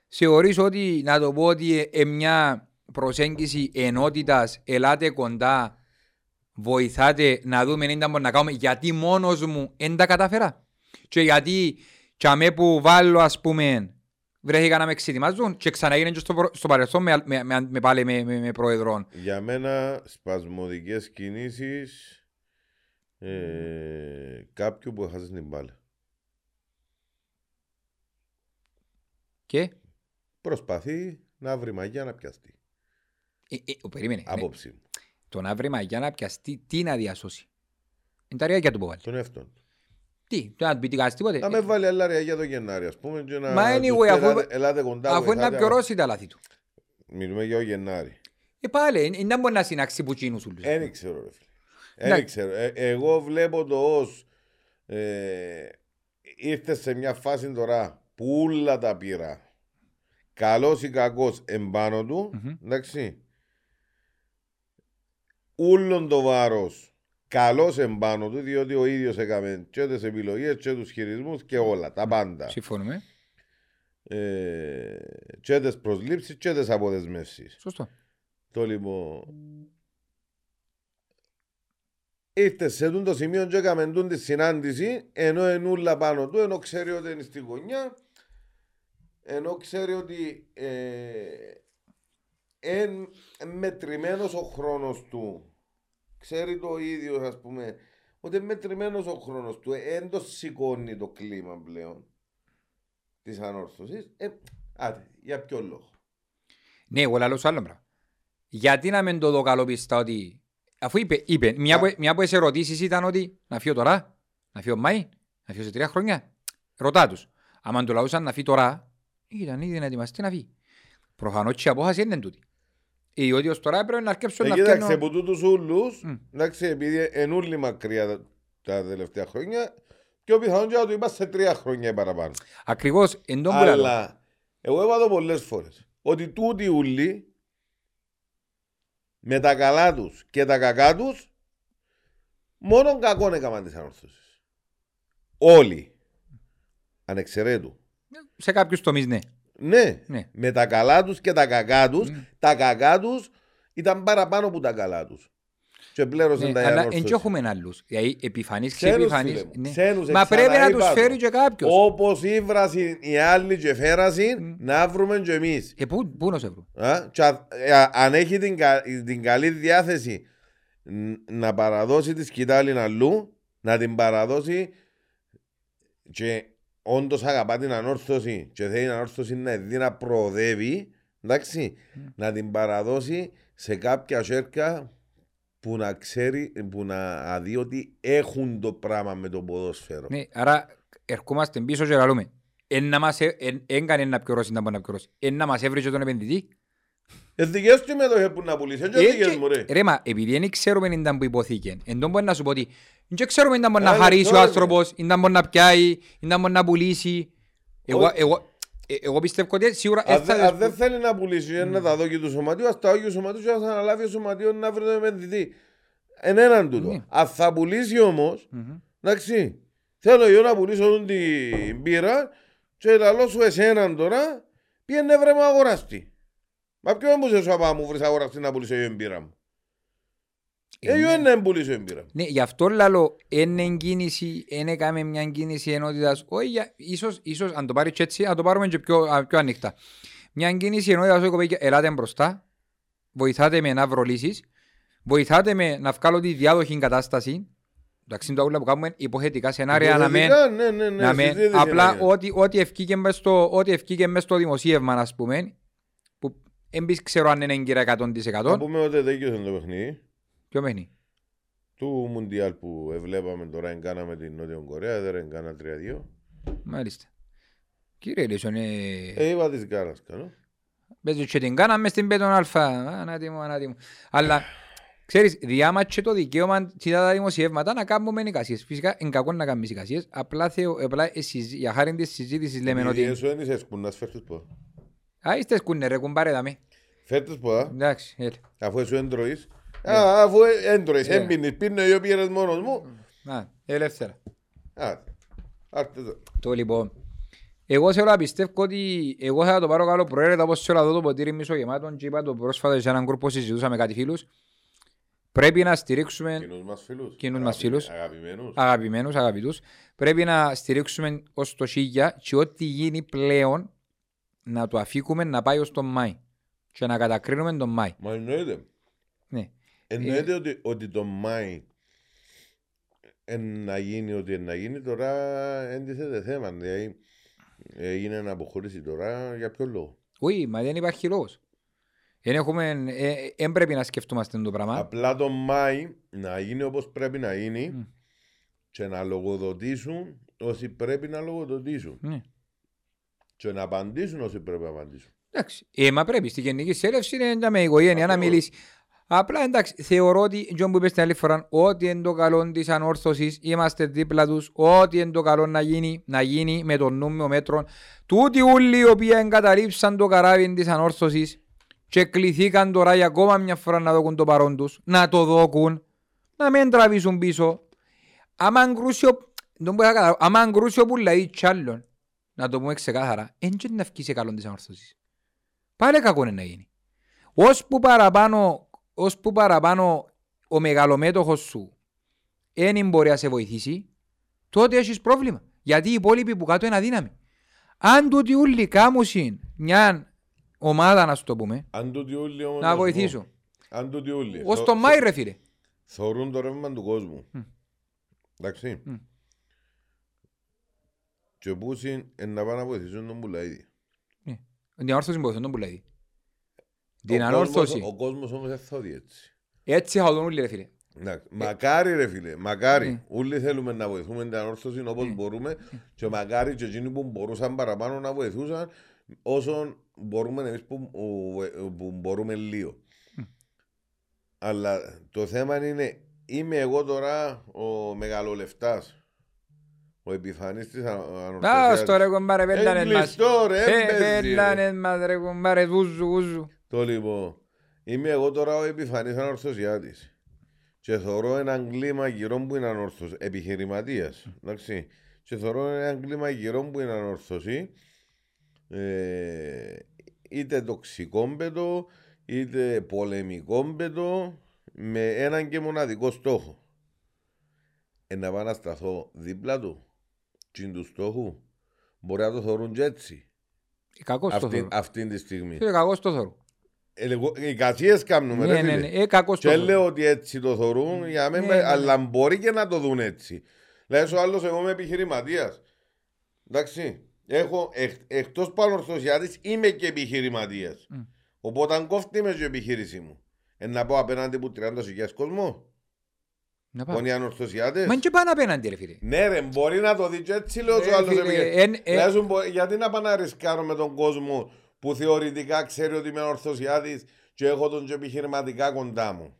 θεωρείς ότι, να το πω ότι ε, μια προσέγγιση ενότητας, ελάτε κοντά, βοηθάτε να δούμε αν μπορούμε να κάνουμε, γιατί μόνος μου δεν τα καταφέρα. Και γιατί τσαμέ που βάλω ας πούμε, βρέθηκα να με εξετοιμάζουν και ξαναγίνει και στο, προ- στο παρελθόν με, με, με, με, πάλι με, με, με προεδρών. Για μένα σπασμωδικές κινήσεις ε, κάποιου που έχασε την μπάλα. Και, Προσπαθεί να βρει μαγιά να πιαστεί. ε, ε, ο, περίμενε, ναι. Απόψη μου. το να βρει μαγιά να πιαστεί, τι να διασώσει. Είναι τα ριάκια του που βάλει. Τον εαυτόν. Τι, το να του πει τι κάνεις τίποτε. Να με βάλει άλλα ρε για το Γενάρη, ας πούμε. Και να Ε, Μα τους anyway, πει, αφού- ελάτε, ελάτε κοντά, Αφού είναι να βοηθάτε, πιωρώσει τα λάθη του. Μιλούμε για ο Γενάρη. Ε, πάλι, δεν μπορεί να συνάξει που τσίνους ούλους. Δεν ξέρω, ρε φίλε. Ναι. Δεν ξέρω. Ε, εγώ βλέπω το ως ε, ήρθες σε μια φάση τώρα που όλα τα πήρα. Καλός ή κακός εμπάνω του, Μμμ. εντάξει. Ούλον το βάρος καλός εμπάνω του, διότι ο ίδιος έκαμε και τις επιλογές και τους χειρισμούς και όλα, τα πάντα. Συμφωνούμε. Ε, και τις προσλήψεις και τις αποδεσμεύσεις. Σωστό. Το λοιπόν. Ήρθε σε τούτο το σημείο και έκαμε τούτη τη συνάντηση ενώ ενούλα πάνω του, ενώ ξέρει ότι είναι στη γωνιά, ενώ ξέρει ότι είναι μετρημένος ο χρόνος του. Ξέρει το ίδιος, ας πούμε, ότι είναι μετρημένος ο χρόνος του. Δεν το σηκώνει το κλίμα πλέον της ανόρθωσης. Ε, άτε, για ποιο λόγο. Ναι, εγώ λαλώ σου άλλο πράγμα. Γιατί να μην το δω καλόπιστα ότι... Αφού είπε, είπε μια, από, μια από τις ερωτήσεις ήταν ότι να φύγω τώρα, να φύγω Μάη, να φύγω σε τρία χρόνια. Ρωτά τους. Άμα του λαούσαν να φύγει τώρα, ήταν ήδη να ετοιμαστεί να φύγει. Προφανώς και η απόφαση είναι τούτη. Διότι ως τώρα έπρεπε να αρκέψουν Ε, να κοίταξε, φτιάχνω... από τούτους ούλους, Μμ. εντάξει, επειδή είναι όλοι μακριά τα, τα τελευταία χρόνια, πιο πιθανόν και να του είπα σε τρία χρόνια ή παραπάνω. Ακριβώς, εν τόν που λαλώ. Αλλά, εγώ είπα το πολλές φορές, ότι τούτοι ούλοι, με τα καλά τους και τα κακά τους, μόνο κακό έκαναν τις ανορθώσεις. Όλοι. Ανεξαιρέτου. Σε κάποιους τομείς ναι. Ναι, Ναι. με τα καλά τους και τα κακά τους, Μμ. τα κακά τους ήταν παραπάνω από τα καλά τους. Και πλέρωσαν Ναι, τα αλλά ανόρθωση. εν και έχουμε άλλους. Δηλαδή επιφανείς, Ξένους, ξεπιφανείς. φίλε μου. ναι. Ξένους, Μα εξανά πρέπει να είπα τους το. φέρει και κάποιος. Όπως ήβρασαν οι άλλοι και φέρασαν, Μμ. να βρούμε και εμείς. Ε, πού, πού να σε βρω; Α, και α- ε, α- αν έχει την, κα- την καλή διάθεση ν- να παραδώσει τη σκητάλη αλλού, να την παραδώσει και όντως αγαπά την ανόρθωση και θέλει την ανόρθωση να δει να προοδεύει, εντάξει, να την παραδώσει σε κάποια σέρκα που να ξέρει, που να δει ότι έχουν το πράγμα με το ποδόσφαιρο. Ναι, άρα ερχόμαστε πίσω και λαλούμε. Εν να μας ε- εν- εν κανένα να πιωρώσει, να μπορεί να πιωρώσει. Εν να μας έβρισε τον επενδυτή. Ε, δικές του μετοχές που να πουλήσεις, δεν Ε, δικές και- μου ρε. Ρε μα, επειδή δεν ξέρουμε αν ήταν που υπόθηκε, εν τόν μπορεί να σου πω ότι δεν ξέρουμε αν ήταν μπορεί να Άλλοι χαρίσει ο τώρα, άνθρωπος, αν ήταν μπορεί να πιάει, αν ήταν μπορεί να πουλήσει. Εγώ, Όχι. εγώ, ε, εγώ πιστεύω ότι σίγουρα Αν έτσι θα δεν- αν δεις δεν που- θέλει να πουλήσει ένα τα δόκι του σωματείου, ας τα δόκι του σωματείου και ας αναλάβει ο σωματείος να βρει τον επενδυτή. Εν έναν τούτο. Ναι. Αν θα πουλήσει όμως, Μμμ. εντάξει, θέλω εγώ να πουλήσω τον την πύρα και λαλώ σου εσέναν τώρα, πήγαινε βρε μου αγοραστή. Μα ποιο έμπουσε σου απά μου βρεις αγοραστή να πουλήσω εγώ την πύρα μου; Ε, Εγώ ναι. δεν πουλήσω την πύρα μου. Ναι, γι' αυτό λαλό, είναι κίνηση, είναι έκαμε μια κίνηση ενότητας, όχι, για- ίσως, ίσως, αν το πάρεις και έτσι, να το πάρουμε και πιο, α, πιο ανοιχτά. Μια κίνηση ενότητας, όχι κοπέκια, ελάτε μπροστά, βοηθάτε με να βρω λύσεις, βοηθάτε με να βγάλω τη διάδοχη κατάσταση, εντάξει, είναι το όλα που κάνουμε υποθετικά σενάρια, να μην, Υποθετικά, ναι, ναι, ναι, να μην, συζήτηση απλά να γίνει. ό,τι, ό,τι ευκήκε μες στο, ό,τι ευκήκε μες στο δημοσίευμα, ας πούμε, που έμπεις ξέρω αν είναι έγκυρα 100%, Να πούμε ότι δίκαιος είναι το παιχνίδι. ποιο μένει. του Μουντιάλ που εβλέπαμε τώρα εγκάναμε την Νότια Κορέα, δεν εγκάνα 3-2. Μάλιστα. Κύριε Λίσον, ε, Ε, είπα της Γκάνας κάνω. Παίζει και την κάναμε στην Πέτον Αλφα. Ανάτι μου, ανάτι μου. Αλλά, Ξέρεις, διάματσε το δικαίωμα σε τα δημοσιεύματα να κάνουμε εικασίες. Φυσικά, είναι κακό να κάνουμε εικασίες. Απλά, θεω, απλά ε, συζη- για χάρη της συζήτησης λέμε Επειδή ότι... Εσύ δεν είσαι σκουνάς, φέρ' τους πω. Α, είστε σκούνε ρε, κουμπάρε δάμε. Φέρ' τους πω, α. Εντάξει, έλα. αφού εσύ έντρωεις. Α, αφού έντρωεις, Ναι. έμπινες, πίνω εγώ πήγαινες μόνος μου. Να, ελεύθερα. Α, άρτε το. Το λοιπόν. Εγώ θέλω να πιστεύω ότι εγώ θα το πάρω καλό προαίρετα όπως θέλω να δω το ποτήρι μισογεμάτο και είπα το πρόσφατα σε έναν γκρουπ που συζητούσα με κάτι φίλους. Πρέπει να στηρίξουμε Κοινούς μας φίλους. Κοινούς μας Αγαπη- φίλους. Αγαπημένους. αγαπημένους, αγαπητούς. Πρέπει να στηρίξουμε ως το σίγια και ό,τι γίνει πλέον να το αφήκουμε να πάει ως τον Μάη και να κατακρίνουμε τον Μάη. Μα εννοείται. Ναι. Εννοείται ότι, ότι το Μάη εν να γίνει ό,τι εν να γίνει τώρα έντιθεται θέμα. Δηλαδή έγινε να αποχωρήσει τώρα για ποιο λόγο; Όχι, μα δεν υπάρχει λόγος. Δεν έχουμε, ε, ε, πρέπει να σκεφτούμαστε το πράγμα. Απλά το Μάη να γίνει όπως πρέπει να γίνει Μμ. και να λογοδοτήσουν όσοι πρέπει να λογοδοτήσουν. Ναι. Και να απαντήσουν όσοι πρέπει να απαντήσουν. Εντάξει. Ε, μα πρέπει στη γενική συνέλευση είναι να με η οικογένεια να Ακριβώς. μιλήσει. Απλά εντάξει, θεωρώ ότι, Τζον που είπες την άλλη φορά, ότι είναι το καλό της ανόρθωσης, είμαστε δίπλα τους, ότι είναι το καλό να γίνει, να γίνει με τον νούμιο μέτρο. Τούτοι όλοι οι οποίοι εγκαταλείψαν το καράβι της ανόρθωσης και κληθήκαν τώρα για ακόμα μια φορά να δώκουν το παρόν τους, να το δώκουν, να μην τραβήσουν πίσω. Άμα αγκρούσιο, δεν μπορώ να καταλάβω, άμα αγκρούσιο που λέει κι άλλον, να το πούμε ξεκάθαρα, δεν και να βγει σε καλό της ανόρθωσης. Πάλι κακό είναι να γίνει. Ώσπου παραπάνω, ώσπου παραπάνω ο μεγαλομέτωχος σου δεν μπορεί να σε βοηθήσει, τότε έχεις πρόβλημα. Γιατί οι υπόλοιποι που κάτω είναι αδύναμοι. Αν τούτοι όλοι κάμουσιν μια ομάδα, να σου το πούμε, Αν τούτοι όλοι όμως να σου πω, βοηθήσουν. Αν τούτοι όλοι Ως θω- τον Μάη ρε φίλε. Θωρούν το ρεύμα του κόσμου. Μμ. Εντάξει. Μμ. Και πούσιν εν να πάνε να βοηθήσουν τον Πουλαίδη. Την ανόρθωση που βοηθούν τον πουλάει. Την Ο ανόρθωση. κόσμος- Ο κόσμος όμως δεν θα δει έτσι. Έτσι θα δουν όλοι ρε φίλε. Εντάξει. Μακάρι ρε φίλε, μακάρι. Ναι. Όλοι θέλουμε να βοηθούμε την ανόρθωση όπως μπορούμε και μακάρι και εκείνοι που μπορούσαν παραπάνω να βοηθούσαν όσο μπορούμε εμείς που, που- που μπορούμε λίγο. Αλλά το θέμα είναι, είμαι εγώ τώρα ο μεγαλολεφτάς, ο επιφανής της ανα- Α, ανορθωσίας. στο ρε κομπάρε, πέλανε μας. Εγκλειστό ρε, Ε, έμπαιζε, ρε. Πέλανε μας ρε κομπάρε, βούζου, βούζου. Το λοιπόν, είμαι εγώ τώρα ο επιφανής ανορθωσιάτης και θωρώ έναν κλίμα γύρω που είναι ανόρθωση, επιχειρηματίας, εντάξει. Και θωρώ έναν κλίμα γύρω που είναι ανόρθωση, ε, είτε τοξικόμπετο, είτε πολεμικόμπετο, με έναν και μοναδικό στόχο. Ε, να πάω να σταθώ δίπλα του, τσιν του στόχου, μπορεί να το θεωρούν και έτσι, Ε, Κακός το αυτή, θωρώ. αυτή τη στιγμή. Φίλε, κακός το θωρώ. Ε, εγώ- Οι κατσίες κάνουμε, Ναι, ρε ναι, φίλε. ναι, ε, κακός το Και θωρώ. λέω ότι έτσι το θωρούν, για μένα, Ναι, ναι, ναι. αλλά μπορεί και να το δουν έτσι. Λέει ο άλλος, εγώ είμαι επιχειρηματίας. Εντάξει, έχω, εκ, εκτός πανορθωσιάτης είμαι και επιχειρηματίας. Μμ. Οπότε αν κόφτει με η επιχείρηση μου. Ε, να πω απέναντι που 30.000 κόσμο, Να πάω. Πόνοι ανορθωσιάτες. Μα και πάνε απέναντι ρε φίλε. Ναι ρε, μπορεί να το δει και έτσι λέω Ρε ο άλλος. φίλε, επειδή- εν- ε- Λέει σου, μπο- γιατί να πάω να ρισκάρω με τον κόσμο που θεωρητικά ξέρει ότι είμαι ορθωσιάτης και έχω τον και επιχειρηματικά κοντά μου.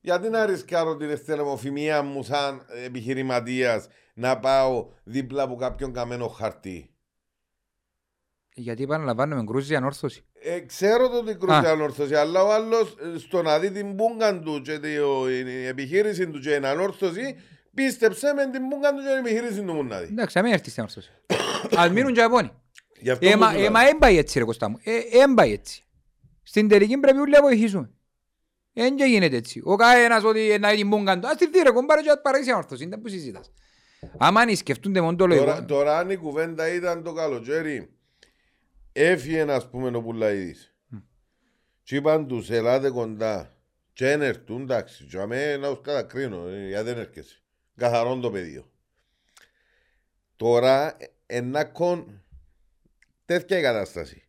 Γιατί να ρισκάρω την ευθελεμοφημία μου σαν επιχειρηματίας να πάω δίπλα από κάποιον καμένο χαρτί; Γιατί επαναλαμβάνουμε κρούζει ανόρθωση. Ε, ξέρω το ότι κρούζει ανόρθωση, αλλά ο άλλος ε, στο να δει την μπούγκα του και το- η επιχείρηση του και την ανόρθωση, πίστεψε με την μπούγκα του και την επιχείρηση του μου να δει. Εντάξει, να μην έρθεις στην ανόρθωση. Ας μείνουν και Ιαπώνοι. Γι' αυτό Ε, που μα- σου ε, λέω. μα δεν πάει έτσι ρε Κωστά μου. Ε, δεν πάει έτσι. Στην τελική πρέπει όλοι να βοηθήσουμε. Δεν και γίνεται έτσι. Ο καθένας ότι να είναι μπούγκαν του. Ας τη δει ρε κομπάρε και ας παρέσει ανόρθωση. Είναι που συζητάς. Άμα αν σκεφτούνται μόνο το Τώρα, λόγο. τώρα αν η κουβέντα ήταν το καλοκαίρι, έφυγε ας πούμε ο Πουλαίδης. Και είπαν τους ελάτε κοντά. Και δεν έρθουν, εντάξει. Και αμέ να τους κατακρίνω, ε, γιατί δεν έρχεσαι. Καθαρόν το πεδίο. Τώρα, ενάκον τέτοια η κατάσταση.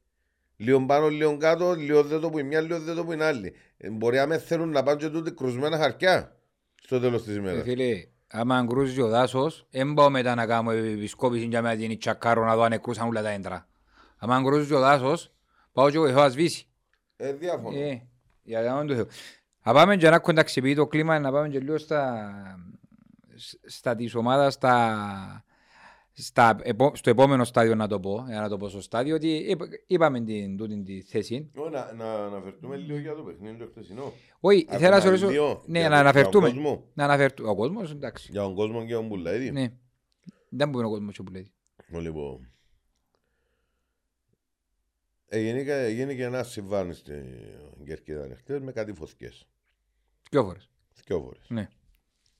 Λίγο πάνω, λίγο κάτω, λίγο δεν το που η μια, λίγο δεν το που είναι άλλη. Ε, μπορεί να με θέλουν να πάνε και τούτοι κρουσμένα χαρτιά στο τέλος της Ε, ημέρας. Φίλε, άμα αγκρούζει ο δάσος, δεν πάω μετά να κάνω επισκόπηση για να γίνει τσακάρο να δω αν εκρούσαν όλα τα έντρα. Άμα αγκρούζει ο δάσος, πάω και βοηθώ να σβήσει. Ε, διάφορο. Ε, για να το Θεό. Να πάμε και να κονταξιοποιεί το κλίμα, να πάμε και λίγο στα, στα της ομάδας, στα, στα, επο- στο επόμενο στάδιο να το πω, για να το πω στο στάδιο, ότι είπα- είπαμε την, τούτη τη θέση. Ω, Να, να αναφερθούμε λίγο για το παιχνίδι το χτεσινό. Όχι, Ακόμα θέλω να σε ρωτήσω, λίγο ναι, για να το- αναφερθούμε. για τον κόσμο. Να αναφερθούμε. Ο κόσμος, εντάξει. Για τον κόσμο και τον Μπουλαίδη. Ναι. Δεν μπορεί ο κόσμος και που λέει. Λοιπόν. Έγινε, έγινε και ένας συμβάν στην Κερκίδα χτες με κάτι φωτιές. Δυο φορές. Δυο φορές. Ναι.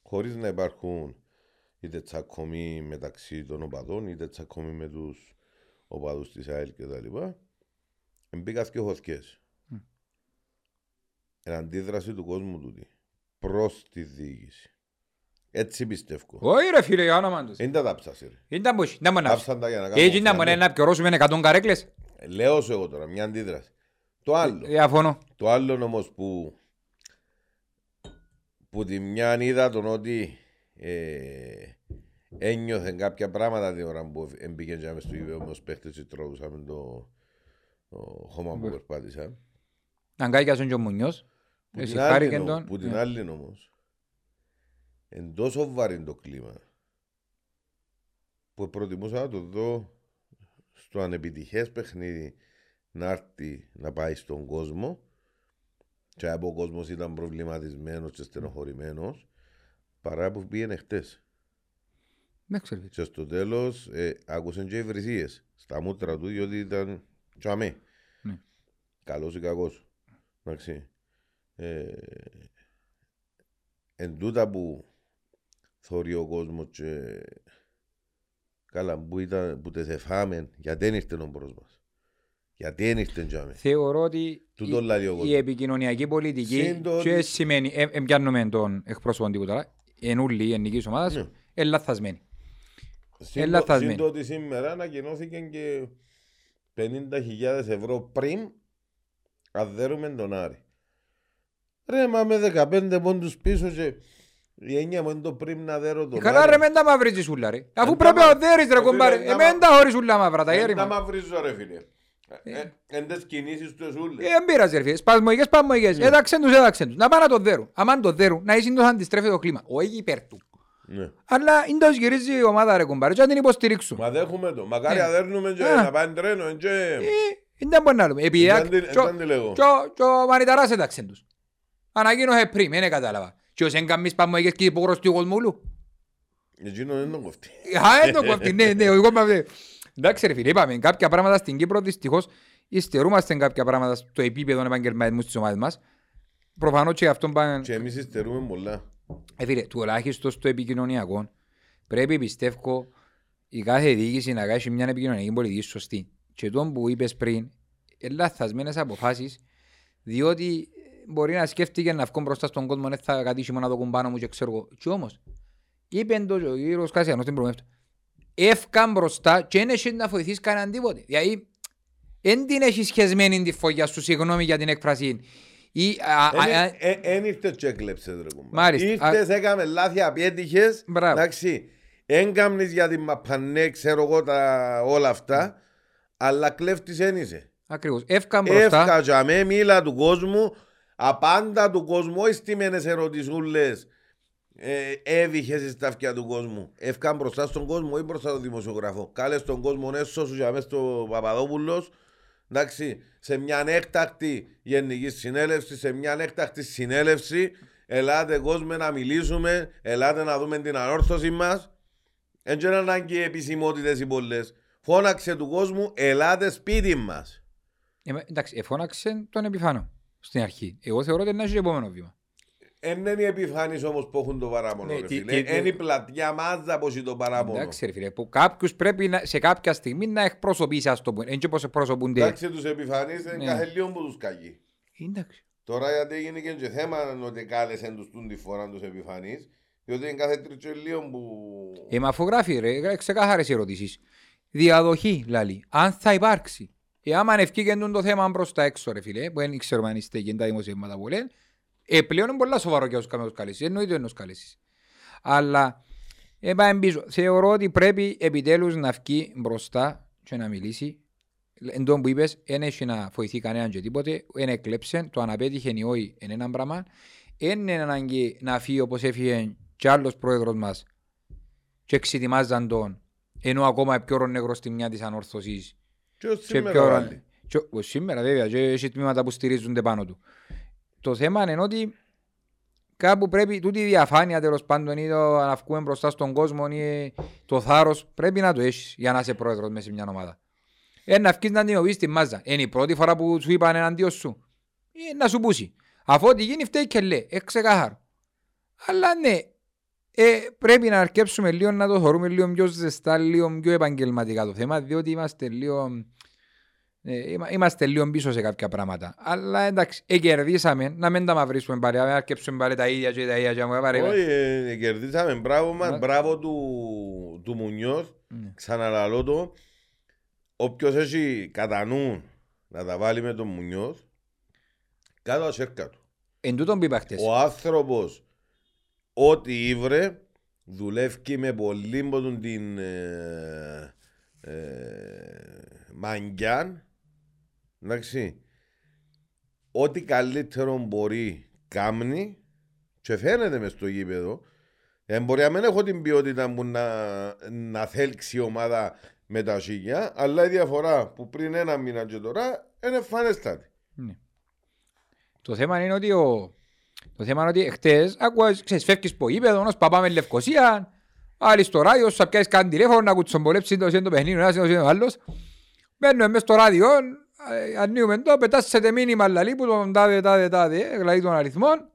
Χωρίς να υπάρχουν είτε τσακωμοί μεταξύ των οπαδών είτε τσακωμοί με τους οπαδούς της ΑΕΛ και τα λοιπά. Μπήκα και φωτιές. Μμ. Εν αντίδραση του κόσμου τούτη προς τη διοίκηση. Έτσι πιστεύω. Όχι ρε φίλε, για όνομα τους. Δεν τα τάψασε ρε. Ήταν πώς, ήταν μόνο να Τάψαν τα για να κάνουν Έτσι ήταν φλαμί. μόνο να πιωρώσουμε 100 καρέκλες. Λέω σου εγώ τώρα, μια αντίδραση. Το άλλο. Διαφωνώ. Το άλλο όμως που που τη μια είδα τον ότι ε, ένιωθε κάποια πράγματα την ώρα που έμπηκε και μες στο γήπεδο με τους παίχτες και τρώτουσαμε το, το χώμα που Μπρ. περπάτησα. Αν κάνει και ο Μουνιός. Που Εσύ την χάρηκε άλλη, τον. που την Ναι. άλλη όμως εν τόσο βαρύ το κλίμα που προτιμούσα να το δω στο ανεπιτυχές παιχνίδι να έρθει να πάει στον κόσμο και από ο κόσμος ήταν προβληματισμένος και στενοχωρημένος παρά που πήγαινε χτες. Δεν ξέρω. Και στο τέλος ε, άκουσαν και υβρισίες στα μούτρα του διότι ήταν τσαμέ. Ναι. Καλός ή κακός. Εντάξει. Ε, εν τούτα που θωρεί ο κόσμος και καλά που, ήταν, που τες εφάμεν γιατί δεν ήρθε ο μπρος μας. Γιατί δεν ήρθε τσαμέ. Θεωρώ ότι Τούτο η- λέει ο η κόσμος. επικοινωνιακή πολιτική Συν το και ότι- σημαίνει, ε, ε, πιάνουμε τον εκπρόσωπο τίποτα, εν ούλη η ενικής ομάδας, Ναι. ε, λαθασμένη. Συν Ε, το- λαθασμένη. Συν το ότι σήμερα ανακοινώθηκε και 50.000 ευρώ πριν αδέρουμε τον Άρη. Ρε μα με 15 πόντους πίσω και η έννοια μου είναι το πριν να δέρω τον Ε, Καλά Άρη. ρε μεν τα μαυρίζεις ούλα ρε. Αφού Εν πρέπει τα μα- να δέρεις ρε Ε, κομπάρε. φίλε, εν τα Εμένα μα- τα χωρίς ούλα μαύρα τα Δεν γέρι τα μα. μαυρίζω ρε φίλε. Ε, ε, Εν τες κινήσεις τους εσούλες. Ε, πειράζει ρε φίλε. Σπασμοϊκές παμοϊκές. Ναι. Έδαξεν τους, έδαξεν τους. Να πάνε να το δέρουν. Αν το δέρουν, να είσαι το αντιστρέφει το κλίμα. Όχι υπέρ του. Ναι. Αλλά είναι το γυρίζει η ομάδα ρε κομπάρε. Και να την υποστηρίξουν. Μα δέχουμε το. Μακάρι Ε. αδέρνουμε και Α. να πάει τρένο. εν και- Ε, Δεν μπορεί να λέμε. Επειδή Ήταν τι- και ήταν τι λέγω. ο- και ο Μανιταράς έταξεν τους. Ανακοίνωσε πριν, δεν κατάλαβα. Και ως εγκαμίς παμοϊκές και υπογρωστή ο κοσμούλου. Εκείνο δεν τον κοφτεί. Α, δεν το κόφτει, ναι, ναι, εγώ είμαι... Εντάξει ρε φίλε, είπαμε, κάποια πράγματα στην Κύπρο δυστυχώς υστερούμαστε κάποια πράγματα στο επίπεδο των επαγγελματισμού στις ομάδες μας. Προφανώς και αυτό πάνε... Και εμείς υστερούμε πολλά. Ε, φίλε, τουλάχιστον στο επικοινωνιακό πρέπει πιστεύω η κάθε διοίκηση να κάνει μια επικοινωνιακή πολιτική σωστή. Και το που είπες πριν, είναι λαθασμένες αποφάσεις, διότι μπορεί να σκέφτηκε να βγω μπροστά στον κόσμο, δεν θα κατήσει μόνο να το κουμπάνω μου και ξέρω εγώ. Και όμως, είπε το και ο κύριος Κασιανός την προμεύτα. Εύκαν μπροστά και δεν έχεις να βοηθήσει κανέναν τίποτε. Δηλαδή, δεν την έχεις σχεσμένη τη φωγιά σου, συγγνώμη για την έκφραση. Ή, α, α, α, Εν ήρθε και έκλεψες ρε κουμπά. Μάλιστα. Ήρθες, έκαμε λάθη, απέτυχες. Μπράβο. Εντάξει. Έγκαμνεις για την μαπανέ, ξέρω εγώ τα όλα αυτά. Αλλά κλέφτης εν είσαι. Ακριβώς. Εύκαν μπροστά. Εύκατσα με μίλα του κόσμου. Απάντα του κόσμου, όχι στημένες ερωτησούλες. Ε, έβηχες στα αυτιά του κόσμου. Εύκαν μπροστά στον κόσμο ή μπροστά στον δημοσιογράφο. Κάλες στον κόσμο έσω σου για μέσα στο Παπαδόπουλος. Εντάξει, σε μια έκτακτη γενική συνέλευση, σε μια έκτακτη συνέλευση, ελάτε κόσμο να μιλήσουμε, ελάτε να δούμε την ανόρθωση μας. Δεν είναι ανάγκη επισημότητες οι πολλές. Φώναξε του κόσμου, ελάτε σπίτι μας. Ε, μα, εντάξει, εφώναξε τον επιφάνο στην αρχή. Εγώ θεωρώ ότι είναι ένα επόμενο βήμα. Εν είναι οι επιφάνεις όμως που έχουν το παράπονο, Ναι, ρε τι- φίλε. τι- Εν η πλατιά μάζα που έχει το παράπονο. Εντάξει, ρε φίλε, που κάποιους πρέπει να, σε κάποια στιγμή να εκπροσωπήσει, ας το πούμε. Έτσι όπως εκπροσωπούνται. Εντάξει, τους επιφανείς είναι Ναι. κάθε λίγο που τους καγεί. Εντάξει. Τώρα γιατί έγινε και, και θέμα ότι κάλεσαν τους τούν τη φορά τους επιφανείς, διότι είναι κάθε τρίτο λίγο που... Ε, μα αφού γράφει ρε, ξεκάθαρες ερωτήσεις. Διαδοχή, λαλή. Αν θα υπάρξει. Ε, άμα ευκήγε το θέμα προς τα έξω, ρε φίλε, που δεν ξέρουμε αν είστε και τα δημοσιεύματα που λένε, ε, πλέον είναι πολλά σοβαρό για όσους κάνουμε τους καλέσεις. Εννοείται ενός καλέσεις. Αλλά, ε, πάμε πίσω. Θεωρώ ότι πρέπει επιτέλους να βγει μπροστά και να μιλήσει. Εν τω που είπες, δεν έχει να βοηθεί κανέναν και τίποτε, δεν εκλέψε, το αν απέτυχε ή όχι είναι ένα πράγμα. είναι ανάγκη να φύγει όπως έφυγε κι άλλος πρόεδρος μας και εξετοιμάζαν τον ενώ ακόμα πιο νεκρό στη μια της ανόρθωσης Και ως και σήμερα πιο πάλι. και ο- σήμερα βέβαια και έχει τμήματα που στηρίζονται πάνω του. Το θέμα είναι ότι κάπου πρέπει τούτη η διαφάνεια τέλος πάντων ή το να βγούμε μπροστά στον κόσμο ή το θάρρος πρέπει να το έχεις για να είσαι πρόεδρος μέσα σε μια ομάδα. Ε, να βγεις να αντιμετωπίσεις τη μάζα. Είναι η πρώτη φορά που σου είπαν εναντίον σου. Ε, να σου πούσει. Αφού ό,τι γίνει φταίει και λέει. Ε, ξεκάθαρο. Αλλά ναι, ε, πρέπει να αρκέψουμε λίγο να το θεωρούμε λίγο πιο ζεστά, λίγο πιο επαγγελματικά το θέμα, διότι είμαστε λίγο, ε, είμα- είμαστε λίγο πίσω σε κάποια πράγματα. Αλλά εντάξει, ε, κερδίσαμε, να μην τα μαυρίσουμε πάλι, να αρκέψουμε πάλι τα ίδια και τα ίδια. Και να πάρει- Όχι, ε, κερδίσαμε. Μπράβο μας, Μα- μπράβο του, του Μουνιός. Ναι. Ξαναλαλώ το. Όποιος έχει κατά νου να τα βάλει με τον Μουνιός, κάτω τα σέρκα του. Εν τούτον που είπα χτες. Ο άνθρωπος, ό,τι ήβρε, δουλεύει με πολύ μποτούν την ε, ε, μαγκιάν. Εντάξει. Ό,τι καλύτερο μπορεί κάμνει και φαίνεται μες στο γήπεδο. Ε, μπορεί να μην έχω την ποιότητα που να, να θέλξει η ομάδα με τα σίγια, αλλά η διαφορά που πριν ένα μήνα και τώρα είναι εμφανέστατη. Ναι. Το θέμα είναι ότι ο... Το θέμα είναι ότι χτες άκουα, ξέρεις, φεύγεις από γήπεδο, ως παπάμε Λευκοσία, άλλοι στο ράδιο, σου πιάσεις κάνει τηλέφωνο να κουτσομπολέψεις το σύντο παιχνίδι, ο ένας είναι ο άλλος. Μπαίνουμε μες στο ράδιο, ε, ανοίγουμε το, πετάσσετε μήνυμα λαλί που τον τάδε, τάδε, τάδε, ε, δηλαδή των αριθμών.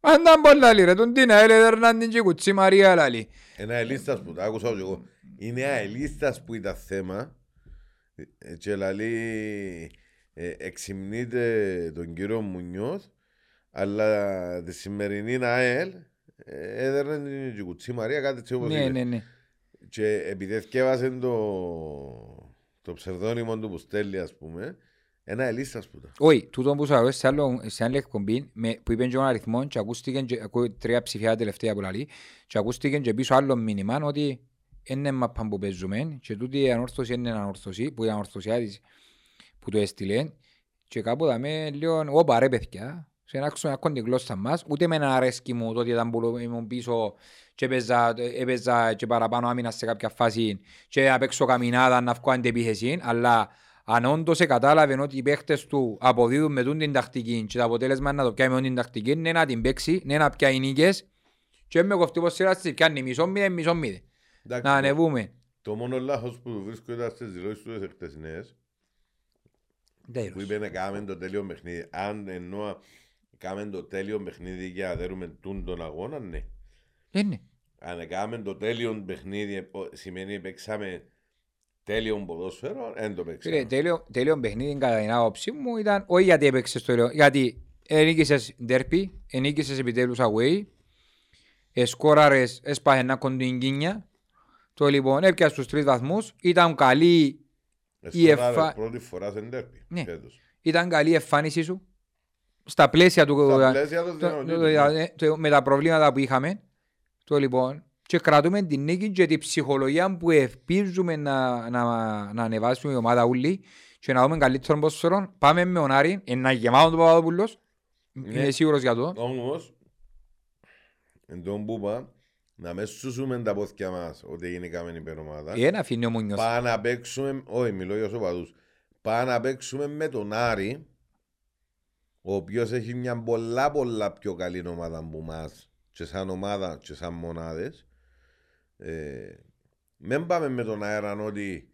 Μα ήταν πολλά λαλί ρε, τον Τίνα, έλε Δερνάντιν και κουτσί Μαρία λαλί. Ένα αελίστας που το άκουσα και εγώ. Είναι αελίστας που ήταν θέμα ε, και λαλεί ε, εξυμνείται τον κύριο Μουνιός αλλά τη σημερινή ΑΕΛ ε, έδερνε την Τζικουτσί Μαρία κάτι έτσι όπως Ναι, είπε. ναι, ναι. Και επειδή ευκέβασε το, το ψευδόνυμο του που στέλνει ας πούμε ένα αελίστας που ήταν. Όχι, τούτο που σου αρέσει σε, άλλο, σε άλλη εκπομπή με, που είπε και ο αριθμό και ακούστηκε και, ακούω τρία ψηφιά τελευταία που λαλεί και ακούστηκε και πίσω άλλο μήνυμα ότι είναι μαπά που παίζουμε και τούτη η ανόρθωση είναι ανόρθωση που η ανορθωσιά της που το έστειλε και κάπου δαμε λίγο όπα ρε παιδιά σε να άξουμε ακόμα τη γλώσσα μας ούτε με ένα αρέσκει μου το ότι ήταν που ήμουν πίσω και έπαιζα, έπαιζα και παραπάνω άμυνα σε κάποια φάση και να παίξω καμινάδα να βγω αντεπίθεση αλλά αν όντως κατάλαβε ότι οι παίχτες του αποδίδουν με τούν την τακτική και το αποτέλεσμα είναι να το πιάει με την τακτική είναι να την παίξει, είναι να πιάει νίκες και με κοφτεί πως σειράς της πιάνει μισό μηδέν, μισό μηδέν. Εντάξει, Να ανεβούμε. Το μόνο λάθος που του βρίσκω ήταν στις δηλώσεις του τις χτεσινές που είπε να κάνουμε το τέλειο παιχνίδι. Αν εννοώ κάνουμε το τέλειο παιχνίδι για να δέρουμε τούν τον αγώνα, ναι. Είναι. Αν κάνουμε το τέλειο παιχνίδι ε, ο- σημαίνει παίξαμε τέλειο ποδόσφαιρο, δεν το Φίλε, παίξαμε. τέλειο, τέλειο παιχνίδι κατά την άποψή μου ήταν όχι γιατί έπαιξες το τέλειο, γιατί ενίκησες ντέρπι, ενίκησες επιτέλους away, εσκόραρες, έσπαχε ένα κοντινγκίνια, το λοιπόν έπιασες τους τρεις βαθμούς, ήταν καλή, η Εστοράρες εφα- πρώτη φορά σε ντέρπι. Ναι. φέτος. ήταν καλή εμφάνιση σου, στα πλαίσια του, Στα πλαίσια των το- δυνατοτήτων, το- ναι. το- το- με τα προβλήματα που είχαμε, το λοιπόν, και κρατούμε την νίκη και την ψυχολογία που ελπίζουμε να, να, να ανεβάσουμε η ομάδα ούλη και να δούμε καλύτερο ποσφαιρό. Πάμε με τον Άρη, είναι γεμάτο το Παπαδόπουλος, Ναι. είμαι σίγουρος για το. Όμως, εν τον που είπα, να μες σούσουμε τα πόθηκια μας ότι γίνηκαμε υπερομάδα. Ε, Ένα αφήνει ο Μουνιός. Πάμε να παίξουμε, όχι μιλώ για σοπαδούς, πάμε να παίξουμε με τον Άρη, ο οποίος έχει μια πολλά πολλά πιο καλή ομάδα από μας και σαν ομάδα και σαν μονάδες. Ε, μην πάμε με τον αέρα ότι